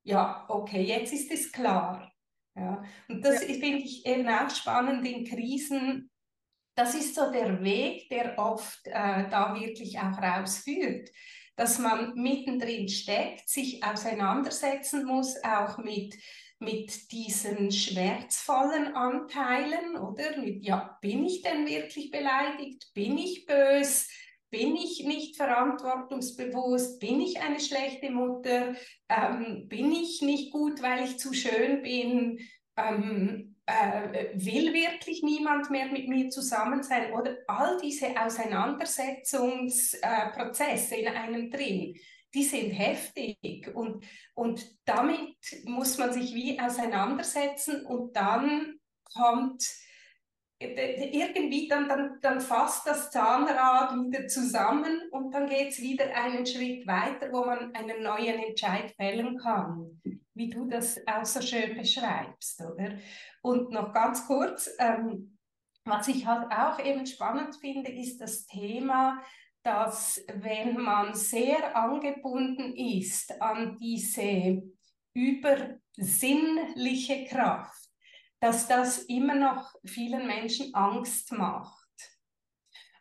Ja, okay, jetzt ist es klar. Ja. Und das ja. finde ich eben auch spannend in Krisen. Das ist so der Weg, der oft äh, da wirklich auch rausführt, dass man mittendrin steckt, sich auseinandersetzen muss, auch mit, mit diesen schmerzvollen Anteilen, oder? Mit, ja, bin ich denn wirklich beleidigt? Bin ich böse? Bin ich nicht verantwortungsbewusst? Bin ich eine schlechte Mutter? Ähm, bin ich nicht gut, weil ich zu schön bin? ähm, äh, will wirklich niemand mehr mit mir zusammen sein oder all diese Auseinandersetzungsprozesse äh, in einem drin, die sind heftig und, und damit muss man sich wie auseinandersetzen und dann kommt irgendwie dann, dann, dann fasst das Zahnrad wieder zusammen und dann geht es wieder einen Schritt weiter, wo man einen neuen Entscheid fällen kann, wie du das auch so schön beschreibst, oder? Und noch ganz kurz, ähm, was ich halt auch eben spannend finde, ist das Thema, dass wenn man sehr angebunden ist an diese übersinnliche Kraft, dass das immer noch vielen Menschen Angst macht.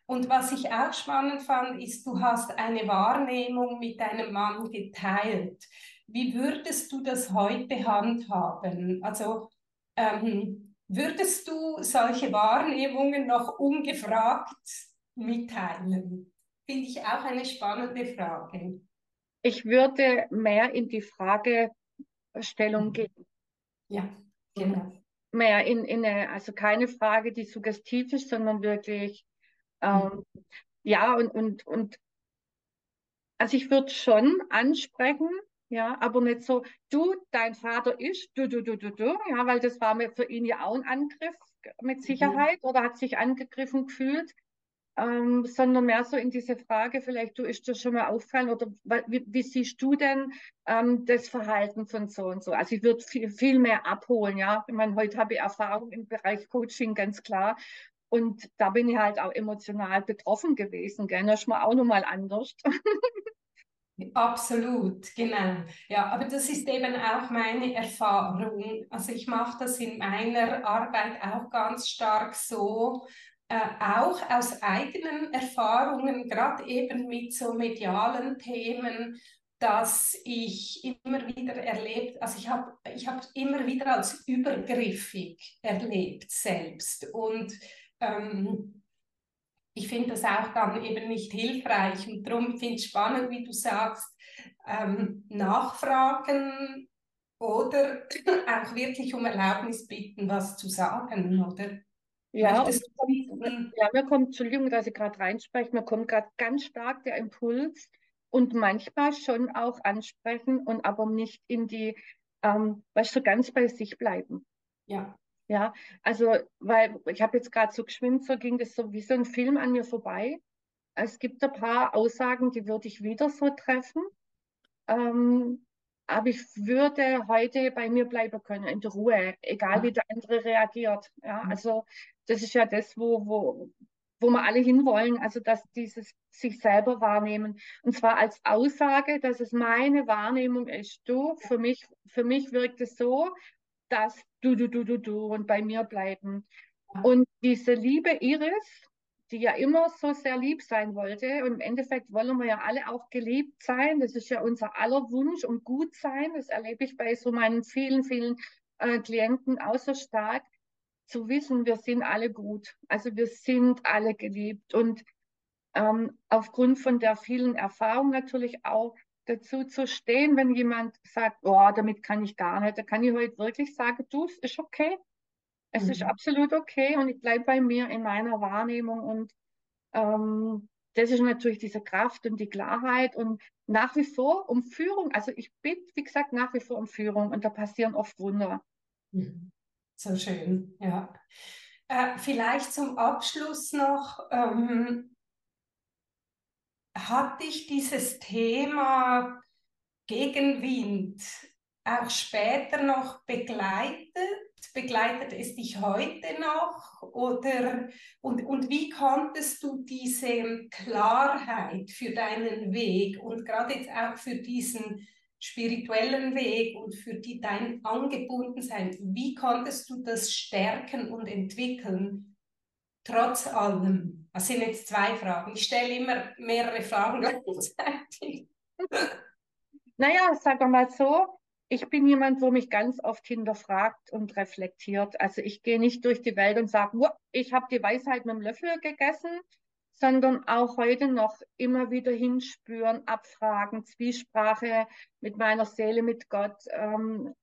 Und was ich auch spannend fand, ist, du hast eine Wahrnehmung mit deinem Mann geteilt. Wie würdest du das heute handhaben? Also ähm, würdest du solche Wahrnehmungen noch ungefragt mitteilen? Finde ich auch eine spannende Frage. Ich würde mehr in die Fragestellung gehen. Ja, genau mehr in, in eine, also keine Frage, die suggestiv ist, sondern wirklich, ähm, mhm. ja, und, und, und, also ich würde schon ansprechen, ja, aber nicht so, du, dein Vater ist, du, du, du, du, du, ja, weil das war mir für ihn ja auch ein Angriff mit mhm. Sicherheit mhm. oder hat sich angegriffen gefühlt ähm, sondern mehr so in diese Frage, vielleicht du ist dir schon mal auffallen oder wie, wie siehst du denn ähm, das Verhalten von so und so? Also ich würde viel, viel mehr abholen, ja. Ich meine, heute habe ich Erfahrung im Bereich Coaching, ganz klar. Und da bin ich halt auch emotional betroffen gewesen, gell? Das ist mir auch nochmal anders. *laughs* Absolut, genau. Ja, aber das ist eben auch meine Erfahrung. Also ich mache das in meiner Arbeit auch ganz stark so, auch aus eigenen Erfahrungen, gerade eben mit so medialen Themen, dass ich immer wieder erlebt, also ich habe ich hab immer wieder als übergriffig erlebt selbst und ähm, ich finde das auch dann eben nicht hilfreich und darum finde ich spannend, wie du sagst, ähm, nachfragen oder *laughs* auch wirklich um Erlaubnis bitten, was zu sagen, oder? Ja, und kommt, ja, mir kommt, Entschuldigung, dass ich gerade reinspreche, mir kommt gerade ganz stark der Impuls und manchmal schon auch ansprechen und aber nicht in die, ähm, weißt du, ganz bei sich bleiben. Ja. Ja, also, weil ich habe jetzt gerade so geschwind, so ging das so wie so ein Film an mir vorbei. Es gibt ein paar Aussagen, die würde ich wieder so treffen. Ähm, aber ich würde heute bei mir bleiben können, in der Ruhe, egal wie der andere reagiert. Ja, mhm. also das ist ja das, wo, wo, wo wir alle hinwollen, also dass dieses sich selber wahrnehmen. Und zwar als Aussage, dass es meine Wahrnehmung ist. Du, für mich, für mich wirkt es so, dass du, du, du, du, du und bei mir bleiben. Und diese Liebe Iris, die ja immer so sehr lieb sein wollte. Und im Endeffekt wollen wir ja alle auch geliebt sein. Das ist ja unser aller Wunsch und gut sein. Das erlebe ich bei so meinen vielen, vielen äh, Klienten auch so stark. Zu wissen, wir sind alle gut. Also wir sind alle geliebt. Und ähm, aufgrund von der vielen Erfahrung natürlich auch dazu zu stehen, wenn jemand sagt, oh, damit kann ich gar nicht, da kann ich heute wirklich sagen, du, es ist okay, es mhm. ist absolut okay und ich bleibe bei mir in meiner Wahrnehmung und ähm, das ist natürlich diese Kraft und die Klarheit und nach wie vor um Führung. Also ich bitte, wie gesagt, nach wie vor um Führung und da passieren oft Wunder. Mhm. So schön, ja. Äh, vielleicht zum Abschluss noch, ähm, hat dich dieses Thema Gegenwind auch später noch begleitet? Begleitet es dich heute noch? Oder, und, und wie konntest du diese Klarheit für deinen Weg und gerade jetzt auch für diesen spirituellen Weg und für die, dein Angebundensein, wie konntest du das stärken und entwickeln, trotz allem? Das sind jetzt zwei Fragen. Ich stelle immer mehrere Fragen gleichzeitig. Naja, sagen wir mal so, ich bin jemand, wo mich ganz oft hinterfragt und reflektiert. Also ich gehe nicht durch die Welt und sage, ich habe die Weisheit mit dem Löffel gegessen, sondern auch heute noch immer wieder hinspüren, abfragen, Zwiesprache mit meiner Seele, mit Gott, ähm,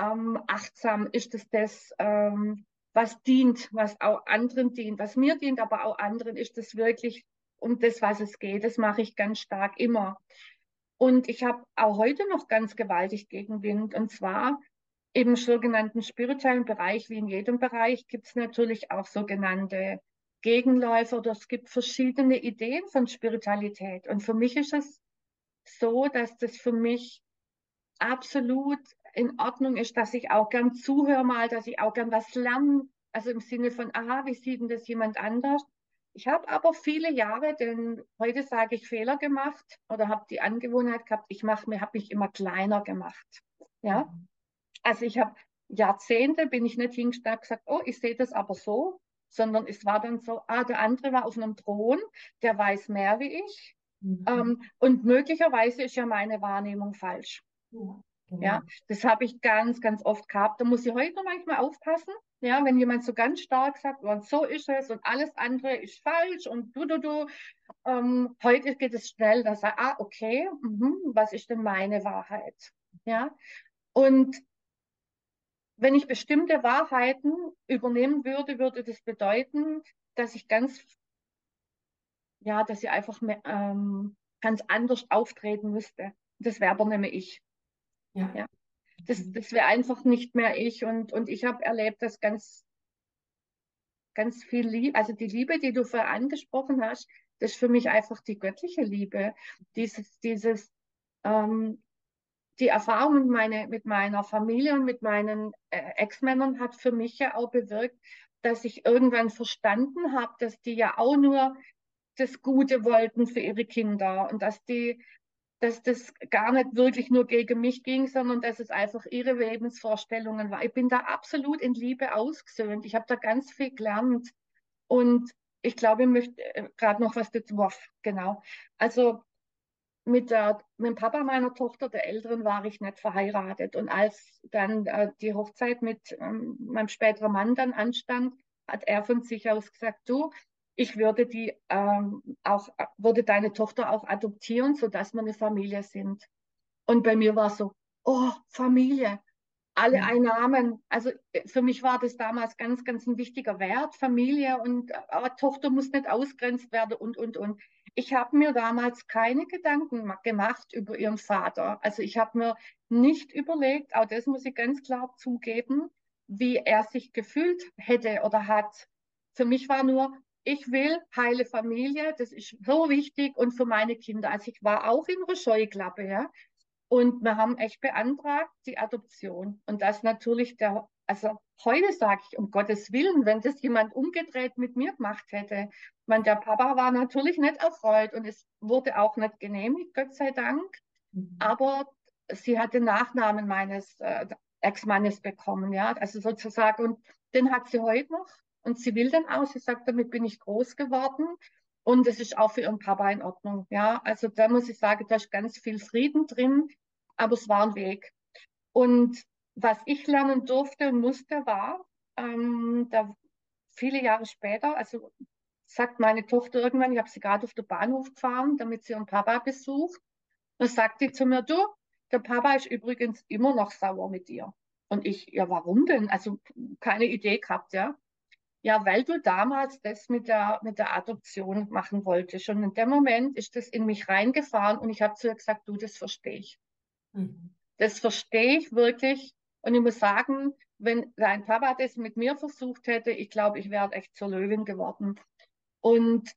ähm, achtsam? Ist es das, ähm, was dient, was auch anderen dient, was mir dient, aber auch anderen? Ist das wirklich um das, was es geht? Das mache ich ganz stark immer. Und ich habe auch heute noch ganz gewaltig Gegenwind. Und zwar im sogenannten spirituellen Bereich, wie in jedem Bereich, gibt es natürlich auch sogenannte Gegenläufer oder es gibt verschiedene Ideen von Spiritualität. Und für mich ist es so, dass das für mich absolut in Ordnung ist, dass ich auch gern zuhöre mal, dass ich auch gern was lerne. Also im Sinne von, aha, wie sieht denn das jemand anders? Ich habe aber viele Jahre, denn heute sage ich Fehler gemacht oder habe die Angewohnheit gehabt, ich mache mir, habe mich immer kleiner gemacht. Ja, mhm. also ich habe Jahrzehnte bin ich nicht hingestanden gesagt, oh, ich sehe das aber so, sondern es war dann so, ah, der andere war auf einem Thron, der weiß mehr wie ich. Mhm. Ähm, und möglicherweise ist ja meine Wahrnehmung falsch. Ja, genau. ja das habe ich ganz, ganz oft gehabt. Da muss ich heute noch manchmal aufpassen, ja, wenn jemand so ganz stark sagt, und so ist es und alles andere ist falsch und du, du, du. Ähm, heute geht es schnell, dass er, ah, okay, mh, was ist denn meine Wahrheit? Ja, und wenn ich bestimmte Wahrheiten übernehmen würde, würde das bedeuten, dass ich ganz, ja, dass ich einfach mehr, ähm, ganz anders auftreten müsste. Das wäre aber mehr ich. Ja. ja. Das, das wäre einfach nicht mehr ich. Und, und ich habe erlebt, dass ganz, ganz viel Liebe, also die Liebe, die du vorher angesprochen hast, das ist für mich einfach die göttliche Liebe. Dieses, dieses, ähm, die Erfahrung mit, meine, mit meiner Familie und mit meinen äh, Ex-Männern hat für mich ja auch bewirkt, dass ich irgendwann verstanden habe, dass die ja auch nur das Gute wollten für ihre Kinder und dass die dass das gar nicht wirklich nur gegen mich ging, sondern dass es einfach ihre Lebensvorstellungen war. Ich bin da absolut in Liebe ausgesöhnt. Ich habe da ganz viel gelernt. Und ich glaube, ich möchte äh, gerade noch was dazu, genau. Also mit, der, mit dem Papa meiner Tochter, der Älteren, war ich nicht verheiratet. Und als dann äh, die Hochzeit mit ähm, meinem späteren Mann dann anstand, hat er von sich aus gesagt, du, ich würde die ähm, auch, würde deine Tochter auch adoptieren, sodass wir eine Familie sind. Und bei mir war so, oh, Familie, alle ja. Einnahmen. Also äh, für mich war das damals ganz, ganz ein wichtiger Wert, Familie und aber äh, Tochter muss nicht ausgrenzt werden und, und, und. Ich habe mir damals keine Gedanken gemacht über ihren Vater. Also ich habe mir nicht überlegt, auch das muss ich ganz klar zugeben, wie er sich gefühlt hätte oder hat. Für mich war nur, ich will heile Familie, das ist so wichtig und für meine Kinder. Also ich war auch in einer Scheuklappe, ja. Und wir haben echt beantragt die Adoption. Und das natürlich der, also heute sage ich, um Gottes Willen, wenn das jemand umgedreht mit mir gemacht hätte. Meine, der Papa war natürlich nicht erfreut und es wurde auch nicht genehmigt, Gott sei Dank. Mhm. Aber sie hat den Nachnamen meines äh, Ex-Mannes bekommen, ja, also sozusagen. Und den hat sie heute noch. Und sie will dann auch, sie sagt, damit bin ich groß geworden. Und es ist auch für ihren Papa in Ordnung. Ja, also da muss ich sagen, da ist ganz viel Frieden drin, aber es war ein Weg. Und was ich lernen durfte und musste, war, ähm, da viele Jahre später, also sagt meine Tochter irgendwann, ich habe sie gerade auf den Bahnhof gefahren, damit sie ihren Papa besucht. Dann sagt die zu mir, du, der Papa ist übrigens immer noch sauer mit dir. Und ich, ja, warum denn? Also keine Idee gehabt, ja. Ja, weil du damals das mit der, mit der Adoption machen wolltest. Und in dem Moment ist das in mich reingefahren und ich habe zu ihr gesagt, du, das verstehe ich. Mhm. Das verstehe ich wirklich. Und ich muss sagen, wenn dein Papa das mit mir versucht hätte, ich glaube, ich wäre echt zur Löwin geworden. Und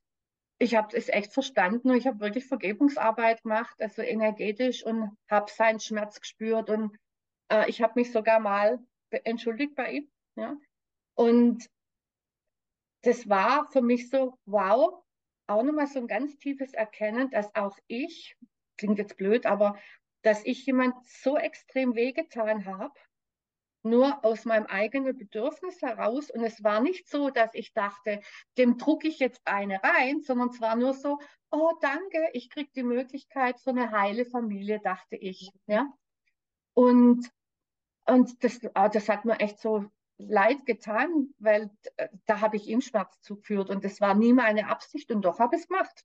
ich habe es echt verstanden und ich habe wirklich Vergebungsarbeit gemacht, also energetisch und habe seinen Schmerz gespürt und äh, ich habe mich sogar mal entschuldigt bei ihm. Ja? Und das war für mich so, wow, auch nochmal so ein ganz tiefes Erkennen, dass auch ich, klingt jetzt blöd, aber dass ich jemand so extrem wehgetan habe, nur aus meinem eigenen Bedürfnis heraus. Und es war nicht so, dass ich dachte, dem drucke ich jetzt eine rein, sondern es war nur so, oh danke, ich kriege die Möglichkeit für eine heile Familie, dachte ich. Ja? Und, und das, ah, das hat mir echt so leid getan, weil äh, da habe ich ihm Schmerz zugeführt und das war nie meine Absicht und doch habe ich es gemacht.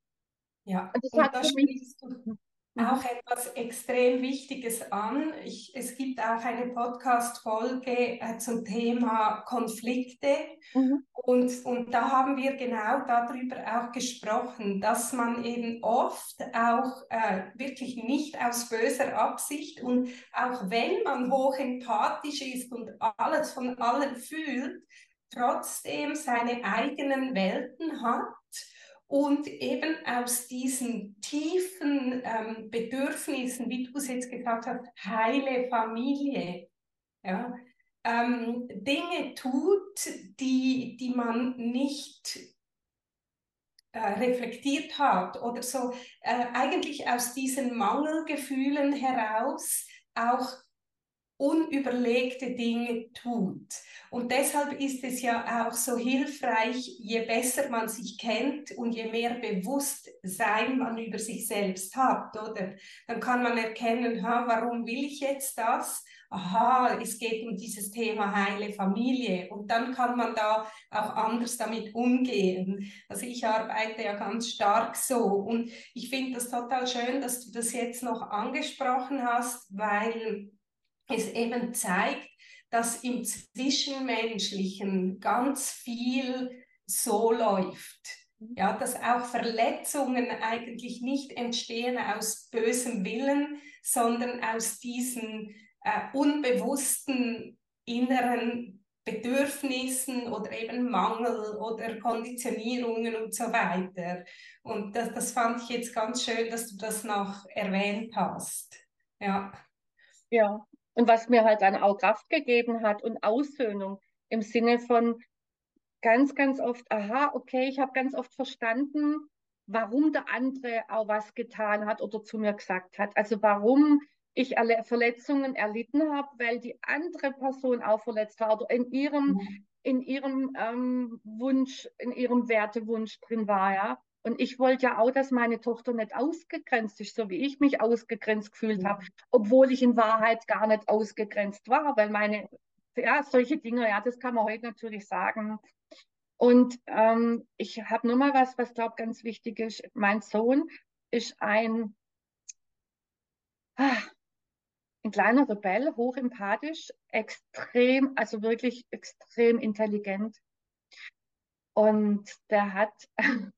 Ja, und das und hat da mich, mhm. Auch etwas extrem Wichtiges an. Ich, es gibt auch eine Podcast-Folge äh, zum Thema Konflikte. Mhm. Und, und da haben wir genau darüber auch gesprochen, dass man eben oft auch äh, wirklich nicht aus böser Absicht und auch wenn man hoch empathisch ist und alles von allen fühlt, trotzdem seine eigenen Welten hat und eben aus diesen tiefen ähm, Bedürfnissen, wie du es jetzt gesagt hast, heile Familie, ja, ähm, Dinge tut, die, die man nicht äh, reflektiert hat oder so äh, eigentlich aus diesen Mangelgefühlen heraus auch unüberlegte Dinge tut. Und deshalb ist es ja auch so hilfreich, je besser man sich kennt und je mehr Bewusstsein man über sich selbst hat, oder? Dann kann man erkennen, ha, warum will ich jetzt das? Aha, es geht um dieses Thema heile Familie. Und dann kann man da auch anders damit umgehen. Also ich arbeite ja ganz stark so. Und ich finde das total schön, dass du das jetzt noch angesprochen hast, weil es eben zeigt, dass im Zwischenmenschlichen ganz viel so läuft. Ja, dass auch Verletzungen eigentlich nicht entstehen aus bösem Willen, sondern aus diesen äh, unbewussten inneren Bedürfnissen oder eben Mangel oder Konditionierungen und so weiter. Und das, das fand ich jetzt ganz schön, dass du das noch erwähnt hast. Ja. Ja, und was mir halt dann auch Kraft gegeben hat und Aussöhnung im Sinne von ganz, ganz oft, aha, okay, ich habe ganz oft verstanden, warum der andere auch was getan hat oder zu mir gesagt hat. Also warum ich alle Verletzungen erlitten habe, weil die andere Person auch verletzt war oder in ihrem, mhm. in ihrem ähm, Wunsch, in ihrem Wertewunsch drin war, ja. Und ich wollte ja auch, dass meine Tochter nicht ausgegrenzt ist, so wie ich mich ausgegrenzt gefühlt habe, obwohl ich in Wahrheit gar nicht ausgegrenzt war, weil meine, ja, solche Dinge, ja, das kann man heute natürlich sagen. Und ähm, ich habe nur mal was, was glaube ganz wichtig ist. Mein Sohn ist ein, ah, ein kleiner Rebell, hochempathisch, extrem, also wirklich extrem intelligent. Und der hat *laughs*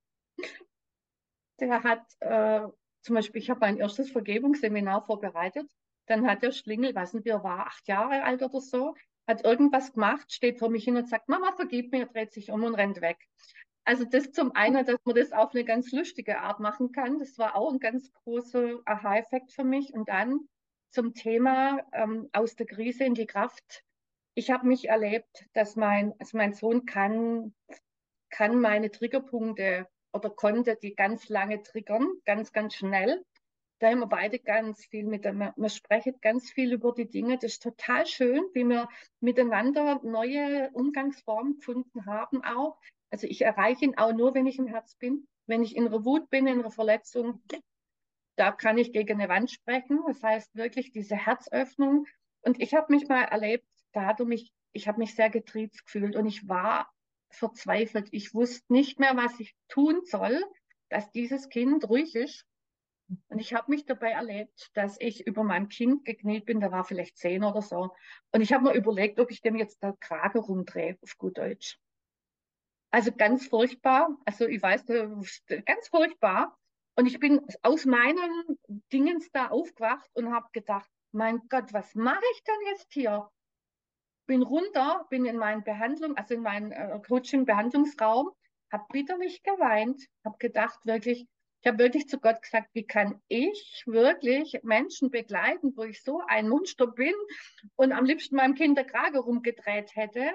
der hat äh, zum Beispiel, ich habe mein erstes Vergebungsseminar vorbereitet. Dann hat der Schlingel, weiß nicht, wie er war, acht Jahre alt oder so, hat irgendwas gemacht, steht vor mich hin und sagt, Mama, vergib mir, dreht sich um und rennt weg. Also das zum einen, dass man das auf eine ganz lustige Art machen kann. Das war auch ein ganz großer Aha-Effekt für mich. Und dann zum Thema ähm, aus der Krise in die Kraft. Ich habe mich erlebt, dass mein, also mein Sohn kann, kann meine Triggerpunkte oder konnte die ganz lange triggern, ganz, ganz schnell. Da haben wir beide ganz viel mit, wir, wir sprechen ganz viel über die Dinge. Das ist total schön, wie wir miteinander neue Umgangsformen gefunden haben auch. Also ich erreiche ihn auch nur, wenn ich im Herz bin. Wenn ich in einer Wut bin, in einer Verletzung, da kann ich gegen eine Wand sprechen. Das heißt wirklich diese Herzöffnung. Und ich habe mich mal erlebt, da hat er mich, ich habe mich sehr getriezt gefühlt und ich war verzweifelt. Ich wusste nicht mehr, was ich tun soll, dass dieses Kind ruhig ist. Und ich habe mich dabei erlebt, dass ich über meinem Kind gekniet bin, der war vielleicht zehn oder so. Und ich habe mir überlegt, ob ich dem jetzt der Krage rumdrehe, auf gut Deutsch. Also ganz furchtbar. Also ich weiß, ganz furchtbar. Und ich bin aus meinen Dingens da aufgewacht und habe gedacht, mein Gott, was mache ich denn jetzt hier? Bin runter, bin in meinen Behandlung, also in meinen äh, Coaching-Behandlungsraum, habe bitterlich geweint, habe gedacht wirklich, ich habe wirklich zu Gott gesagt, wie kann ich wirklich Menschen begleiten, wo ich so ein Monster bin und am liebsten meinem Kind der Krage rumgedreht hätte.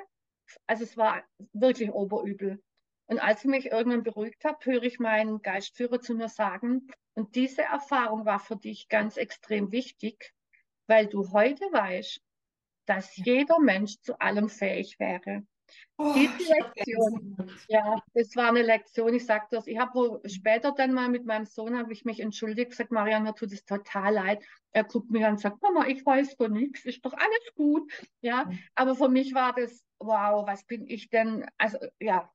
Also es war wirklich oberübel. Und als ich mich irgendwann beruhigt habe, höre ich meinen Geistführer zu mir sagen, und diese Erfahrung war für dich ganz extrem wichtig, weil du heute weißt, dass jeder Mensch zu allem fähig wäre. Oh, Diese Lektion, ja, das war eine Lektion, ich sage das, ich habe später dann mal mit meinem Sohn, habe ich mich entschuldigt, gesagt, Marian, mir tut es total leid. Er guckt mich an und sagt, Mama, ich weiß von nichts, ist doch alles gut. Ja, aber für mich war das, wow, was bin ich denn, also ja.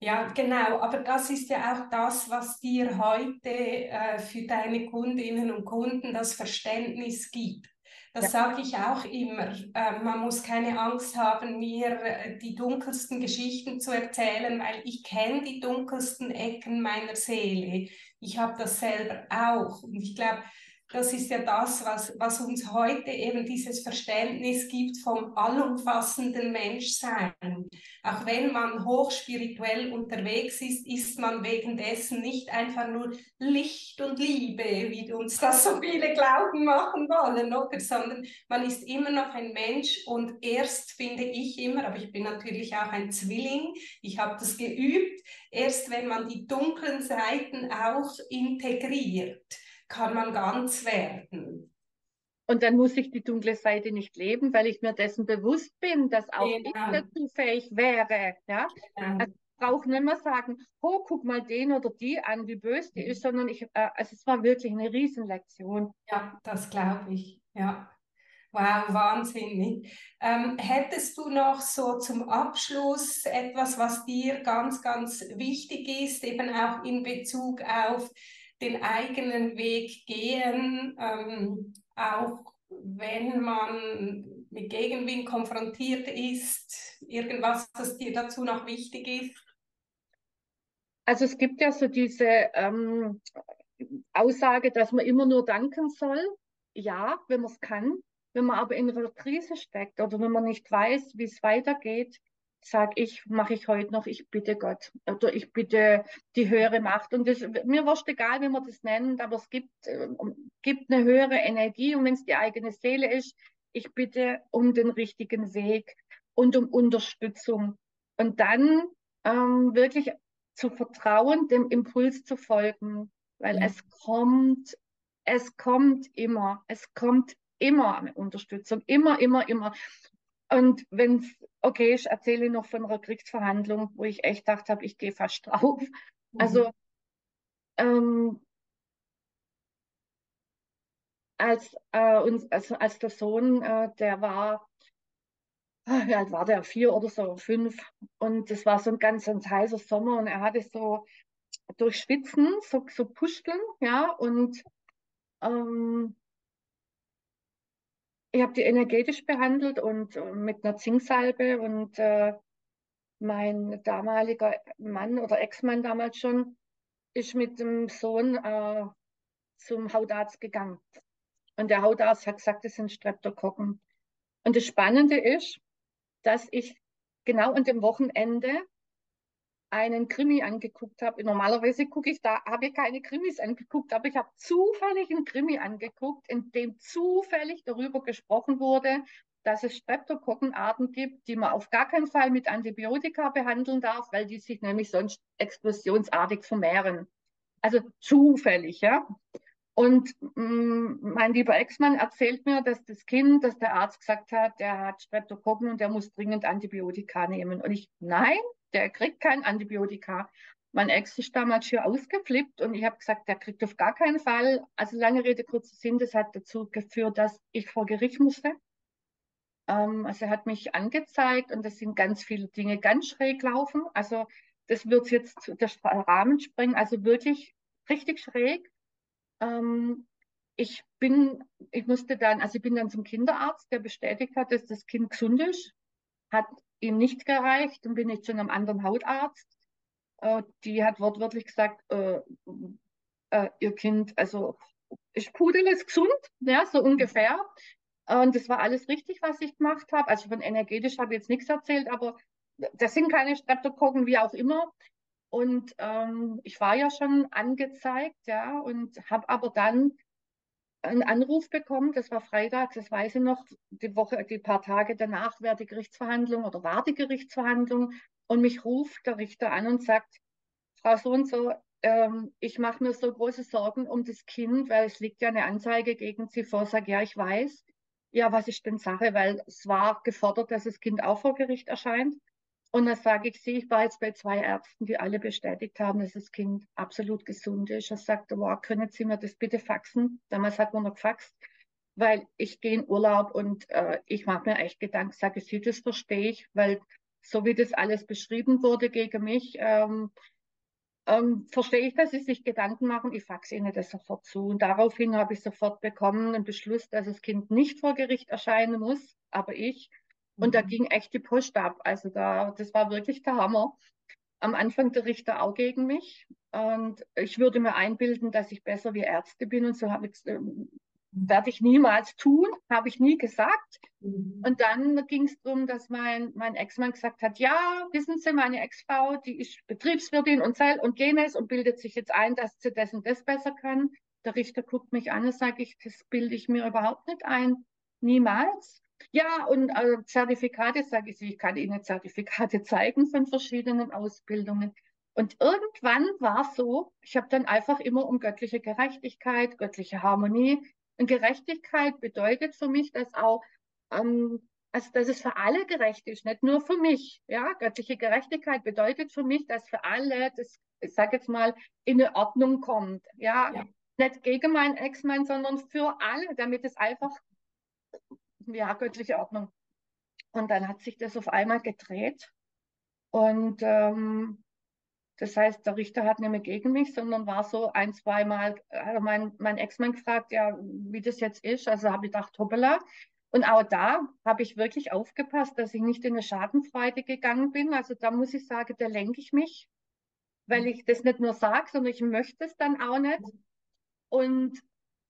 Ja, genau, aber das ist ja auch das, was dir heute äh, für deine Kundinnen und Kunden das Verständnis gibt. Das ja. sage ich auch immer. Äh, man muss keine Angst haben, mir äh, die dunkelsten Geschichten zu erzählen, weil ich kenne die dunkelsten Ecken meiner Seele. Ich habe das selber auch. Und ich glaube, das ist ja das, was, was uns heute eben dieses Verständnis gibt vom allumfassenden Menschsein. Auch wenn man hochspirituell unterwegs ist, ist man wegen dessen nicht einfach nur Licht und Liebe, wie uns das so viele glauben machen wollen, oder? Sondern man ist immer noch ein Mensch und erst finde ich immer, aber ich bin natürlich auch ein Zwilling, ich habe das geübt, erst wenn man die dunklen Seiten auch integriert kann man ganz werden. Und dann muss ich die dunkle Seite nicht leben, weil ich mir dessen bewusst bin, dass auch genau. ich dazu fähig wäre. Ja? Genau. Also ich brauche nicht mehr sagen, oh, guck mal den oder die an, wie böse die ist, sondern ich, äh, also es war wirklich eine Riesenlektion. Ja, das glaube ich. Ja. Wow, wahnsinnig. Ähm, hättest du noch so zum Abschluss etwas, was dir ganz, ganz wichtig ist, eben auch in Bezug auf den eigenen Weg gehen, ähm, auch wenn man mit Gegenwind konfrontiert ist, irgendwas, das dir dazu noch wichtig ist? Also es gibt ja so diese ähm, Aussage, dass man immer nur danken soll. Ja, wenn man es kann. Wenn man aber in einer Krise steckt oder wenn man nicht weiß, wie es weitergeht, sage ich, mache ich heute noch, ich bitte Gott oder ich bitte die höhere Macht. Und das, mir wurscht egal, wie man das nennt, aber es gibt, äh, gibt eine höhere Energie und wenn es die eigene Seele ist, ich bitte um den richtigen Weg und um Unterstützung. Und dann ähm, wirklich zu vertrauen, dem Impuls zu folgen, weil ja. es kommt, es kommt immer, es kommt immer eine Unterstützung, immer, immer, immer. Und wenn es okay ist, erzähle ich noch von einer Kriegsverhandlung, wo ich echt gedacht habe, ich gehe fast drauf. Mhm. Also ähm, als, äh, uns, also als der Sohn, äh, der war, ah, wie alt war der, vier oder so, fünf. Und es war so ein ganz, ganz heißer Sommer und er hatte so durch Schwitzen, so, so Pusteln, ja, und ähm, ich habe die energetisch behandelt und mit einer Zinksalbe und äh, mein damaliger Mann oder Ex-Mann damals schon ist mit dem Sohn äh, zum Hautarzt gegangen. Und der Hautarzt hat gesagt, das sind Streptokokken. Und das Spannende ist, dass ich genau an dem Wochenende einen Krimi angeguckt habe. Normalerweise gucke ich da, habe ich keine Krimis angeguckt, aber ich habe zufällig einen Krimi angeguckt, in dem zufällig darüber gesprochen wurde, dass es Streptokokkenarten gibt, die man auf gar keinen Fall mit Antibiotika behandeln darf, weil die sich nämlich sonst explosionsartig vermehren. Also zufällig, ja. Und mh, mm, mein lieber Ex-Mann erzählt mir, dass das Kind, dass der Arzt gesagt hat, der hat Streptokokken und der muss dringend Antibiotika nehmen. Und ich, nein, der kriegt kein Antibiotika. Mein Ex ist damals hier ausgeflippt und ich habe gesagt, der kriegt auf gar keinen Fall. Also lange Rede, kurzer Sinn, das hat dazu geführt, dass ich vor Gericht musste. Ähm, also er hat mich angezeigt und das sind ganz viele Dinge ganz schräg laufen. Also das wird jetzt der Rahmen sprengen, also wirklich richtig schräg. Ähm, ich bin, ich musste dann, also ich bin dann zum Kinderarzt, der bestätigt hat, dass das Kind gesund ist, hat ihm nicht gereicht und bin ich zu einem anderen Hautarzt. Äh, die hat wortwörtlich gesagt, äh, äh, ihr Kind, also ist Pudel ist gesund, ja, so ungefähr. Und das war alles richtig, was ich gemacht habe. Also von energetisch habe ich jetzt nichts erzählt, aber das sind keine Streptokokken, wie auch immer. Und ähm, ich war ja schon angezeigt, ja, und habe aber dann einen Anruf bekommen, das war Freitag, das weiß ich noch, die Woche, die paar Tage danach wäre die Gerichtsverhandlung oder war die Gerichtsverhandlung und mich ruft der Richter an und sagt, Frau so und so, ähm, ich mache mir so große Sorgen um das Kind, weil es liegt ja eine Anzeige gegen Sie vor. Sag ja, ich weiß. Ja, was ist denn Sache? Weil es war gefordert, dass das Kind auch vor Gericht erscheint. Und dann sage ich sie, ich war jetzt bei zwei Ärzten, die alle bestätigt haben, dass das Kind absolut gesund ist. Er sagte, wow, können Sie mir das bitte faxen? Damals hat man noch gefaxt, weil ich gehe in Urlaub und äh, ich mache mir echt Gedanken, sage sie, das verstehe ich, weil so wie das alles beschrieben wurde gegen mich, ähm, ähm, verstehe ich, dass sie sich Gedanken machen. Ich faxe ihnen das sofort zu. Und daraufhin habe ich sofort bekommen einen Beschluss, dass das Kind nicht vor Gericht erscheinen muss, aber ich. Und mhm. da ging echt die Post ab. Also da, das war wirklich der Hammer. Am Anfang der Richter auch gegen mich. Und ich würde mir einbilden, dass ich besser wie Ärzte bin. Und so habe ich, ähm, werde ich niemals tun, habe ich nie gesagt. Mhm. Und dann ging es darum, dass mein, mein Ex-Mann gesagt hat, ja, wissen Sie, meine Ex-Frau, die ist Betriebswirtin und Zell und jenes und bildet sich jetzt ein, dass sie das und das besser kann. Der Richter guckt mich an und sage ich, das bilde ich mir überhaupt nicht ein. Niemals. Ja, und äh, Zertifikate, sage ich, ich kann Ihnen Zertifikate zeigen von verschiedenen Ausbildungen. Und irgendwann war es so, ich habe dann einfach immer um göttliche Gerechtigkeit, göttliche Harmonie, und Gerechtigkeit bedeutet für mich, dass auch, ähm, also dass es für alle gerecht ist, nicht nur für mich. Ja, göttliche Gerechtigkeit bedeutet für mich, dass für alle, das, ich sage jetzt mal, in eine Ordnung kommt. Ja, ja. nicht gegen meinen Ex-Mann, sondern für alle, damit es einfach, ja, göttliche Ordnung. Und dann hat sich das auf einmal gedreht. Und ähm, das heißt, der Richter hat nicht mehr gegen mich, sondern war so ein, zweimal, also mein, mein Ex-Mann gefragt, ja, wie das jetzt ist. Also habe ich gedacht, hoppala. Und auch da habe ich wirklich aufgepasst, dass ich nicht in eine Schadenfreude gegangen bin. Also da muss ich sagen, da lenke ich mich, weil ich das nicht nur sage, sondern ich möchte es dann auch nicht. Und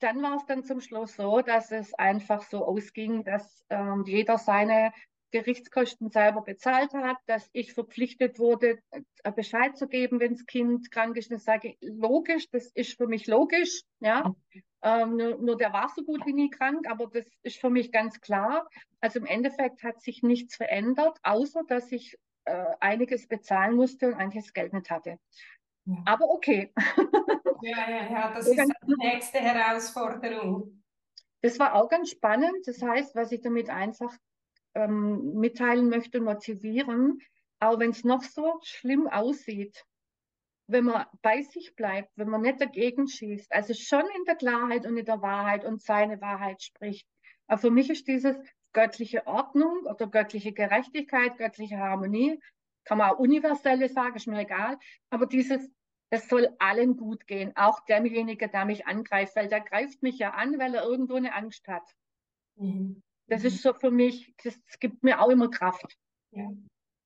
dann war es dann zum Schluss so, dass es einfach so ausging, dass ähm, jeder seine Gerichtskosten selber bezahlt hat, dass ich verpflichtet wurde, äh, Bescheid zu geben, wenn das Kind krank ist. Und ich sage, logisch, das ist für mich logisch. Ja. Ähm, nur, nur, der war so gut wie nie krank, aber das ist für mich ganz klar. Also im Endeffekt hat sich nichts verändert, außer dass ich äh, einiges bezahlen musste und einiges Geld nicht hatte. Ja. Aber okay. *laughs* Ja, ja, ja, das ist die nächste Herausforderung. Das war auch ganz spannend. Das heißt, was ich damit einfach ähm, mitteilen möchte und motivieren, auch wenn es noch so schlimm aussieht, wenn man bei sich bleibt, wenn man nicht dagegen schießt, also schon in der Klarheit und in der Wahrheit und seine Wahrheit spricht. Aber für mich ist dieses göttliche Ordnung oder göttliche Gerechtigkeit, göttliche Harmonie, kann man auch universelle sagen, ist mir egal, aber dieses, es soll allen gut gehen, auch demjenigen, der mich angreift, weil der greift mich ja an, weil er irgendwo eine Angst hat. Mhm. Das mhm. ist so für mich, das gibt mir auch immer Kraft. Ja,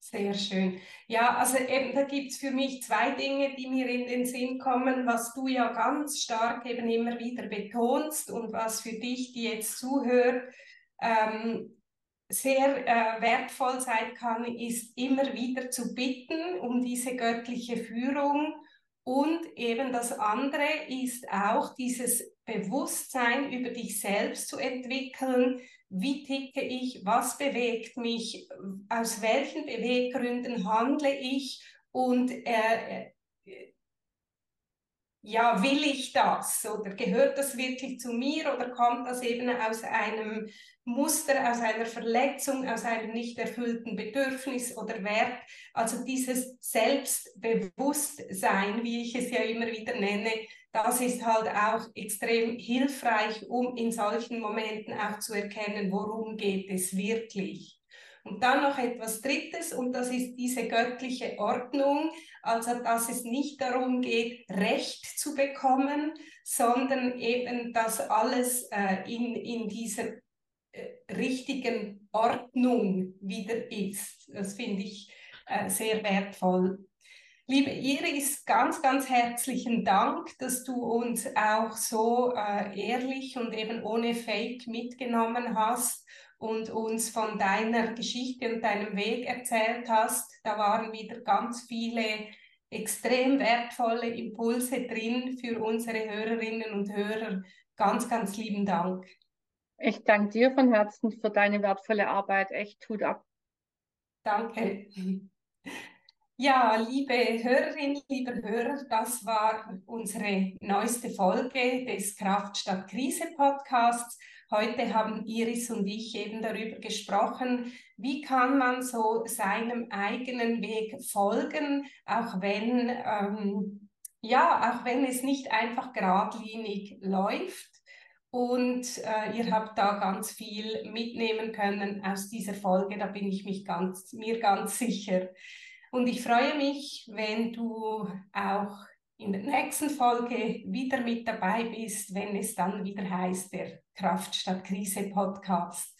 sehr schön. Ja, also eben da gibt es für mich zwei Dinge, die mir in den Sinn kommen, was du ja ganz stark eben immer wieder betonst und was für dich, die jetzt zuhört, ähm, sehr äh, wertvoll sein kann, ist immer wieder zu bitten um diese göttliche Führung. Und eben das andere ist auch dieses Bewusstsein über dich selbst zu entwickeln, wie ticke ich, was bewegt mich, aus welchen Beweggründen handle ich? Und äh, äh, ja, will ich das oder gehört das wirklich zu mir oder kommt das eben aus einem Muster, aus einer Verletzung, aus einem nicht erfüllten Bedürfnis oder Wert? Also dieses Selbstbewusstsein, wie ich es ja immer wieder nenne, das ist halt auch extrem hilfreich, um in solchen Momenten auch zu erkennen, worum geht es wirklich. Und dann noch etwas Drittes, und das ist diese göttliche Ordnung, also dass es nicht darum geht, Recht zu bekommen, sondern eben, dass alles äh, in, in dieser äh, richtigen Ordnung wieder ist. Das finde ich äh, sehr wertvoll. Liebe Iris, ganz, ganz herzlichen Dank, dass du uns auch so äh, ehrlich und eben ohne Fake mitgenommen hast und uns von deiner Geschichte und deinem Weg erzählt hast. Da waren wieder ganz viele extrem wertvolle Impulse drin für unsere Hörerinnen und Hörer. Ganz, ganz lieben Dank. Ich danke dir von Herzen für deine wertvolle Arbeit. Echt tut ab. Danke. Ja, liebe Hörerinnen, liebe Hörer, das war unsere neueste Folge des Kraft statt Krise Podcasts. Heute haben Iris und ich eben darüber gesprochen, wie kann man so seinem eigenen Weg folgen, auch wenn, ähm, ja, auch wenn es nicht einfach geradlinig läuft. und äh, ihr habt da ganz viel mitnehmen können aus dieser Folge, da bin ich mich ganz, mir ganz sicher. Und ich freue mich, wenn du auch in der nächsten Folge wieder mit dabei bist, wenn es dann wieder heißt, der Kraft statt Krise Podcast.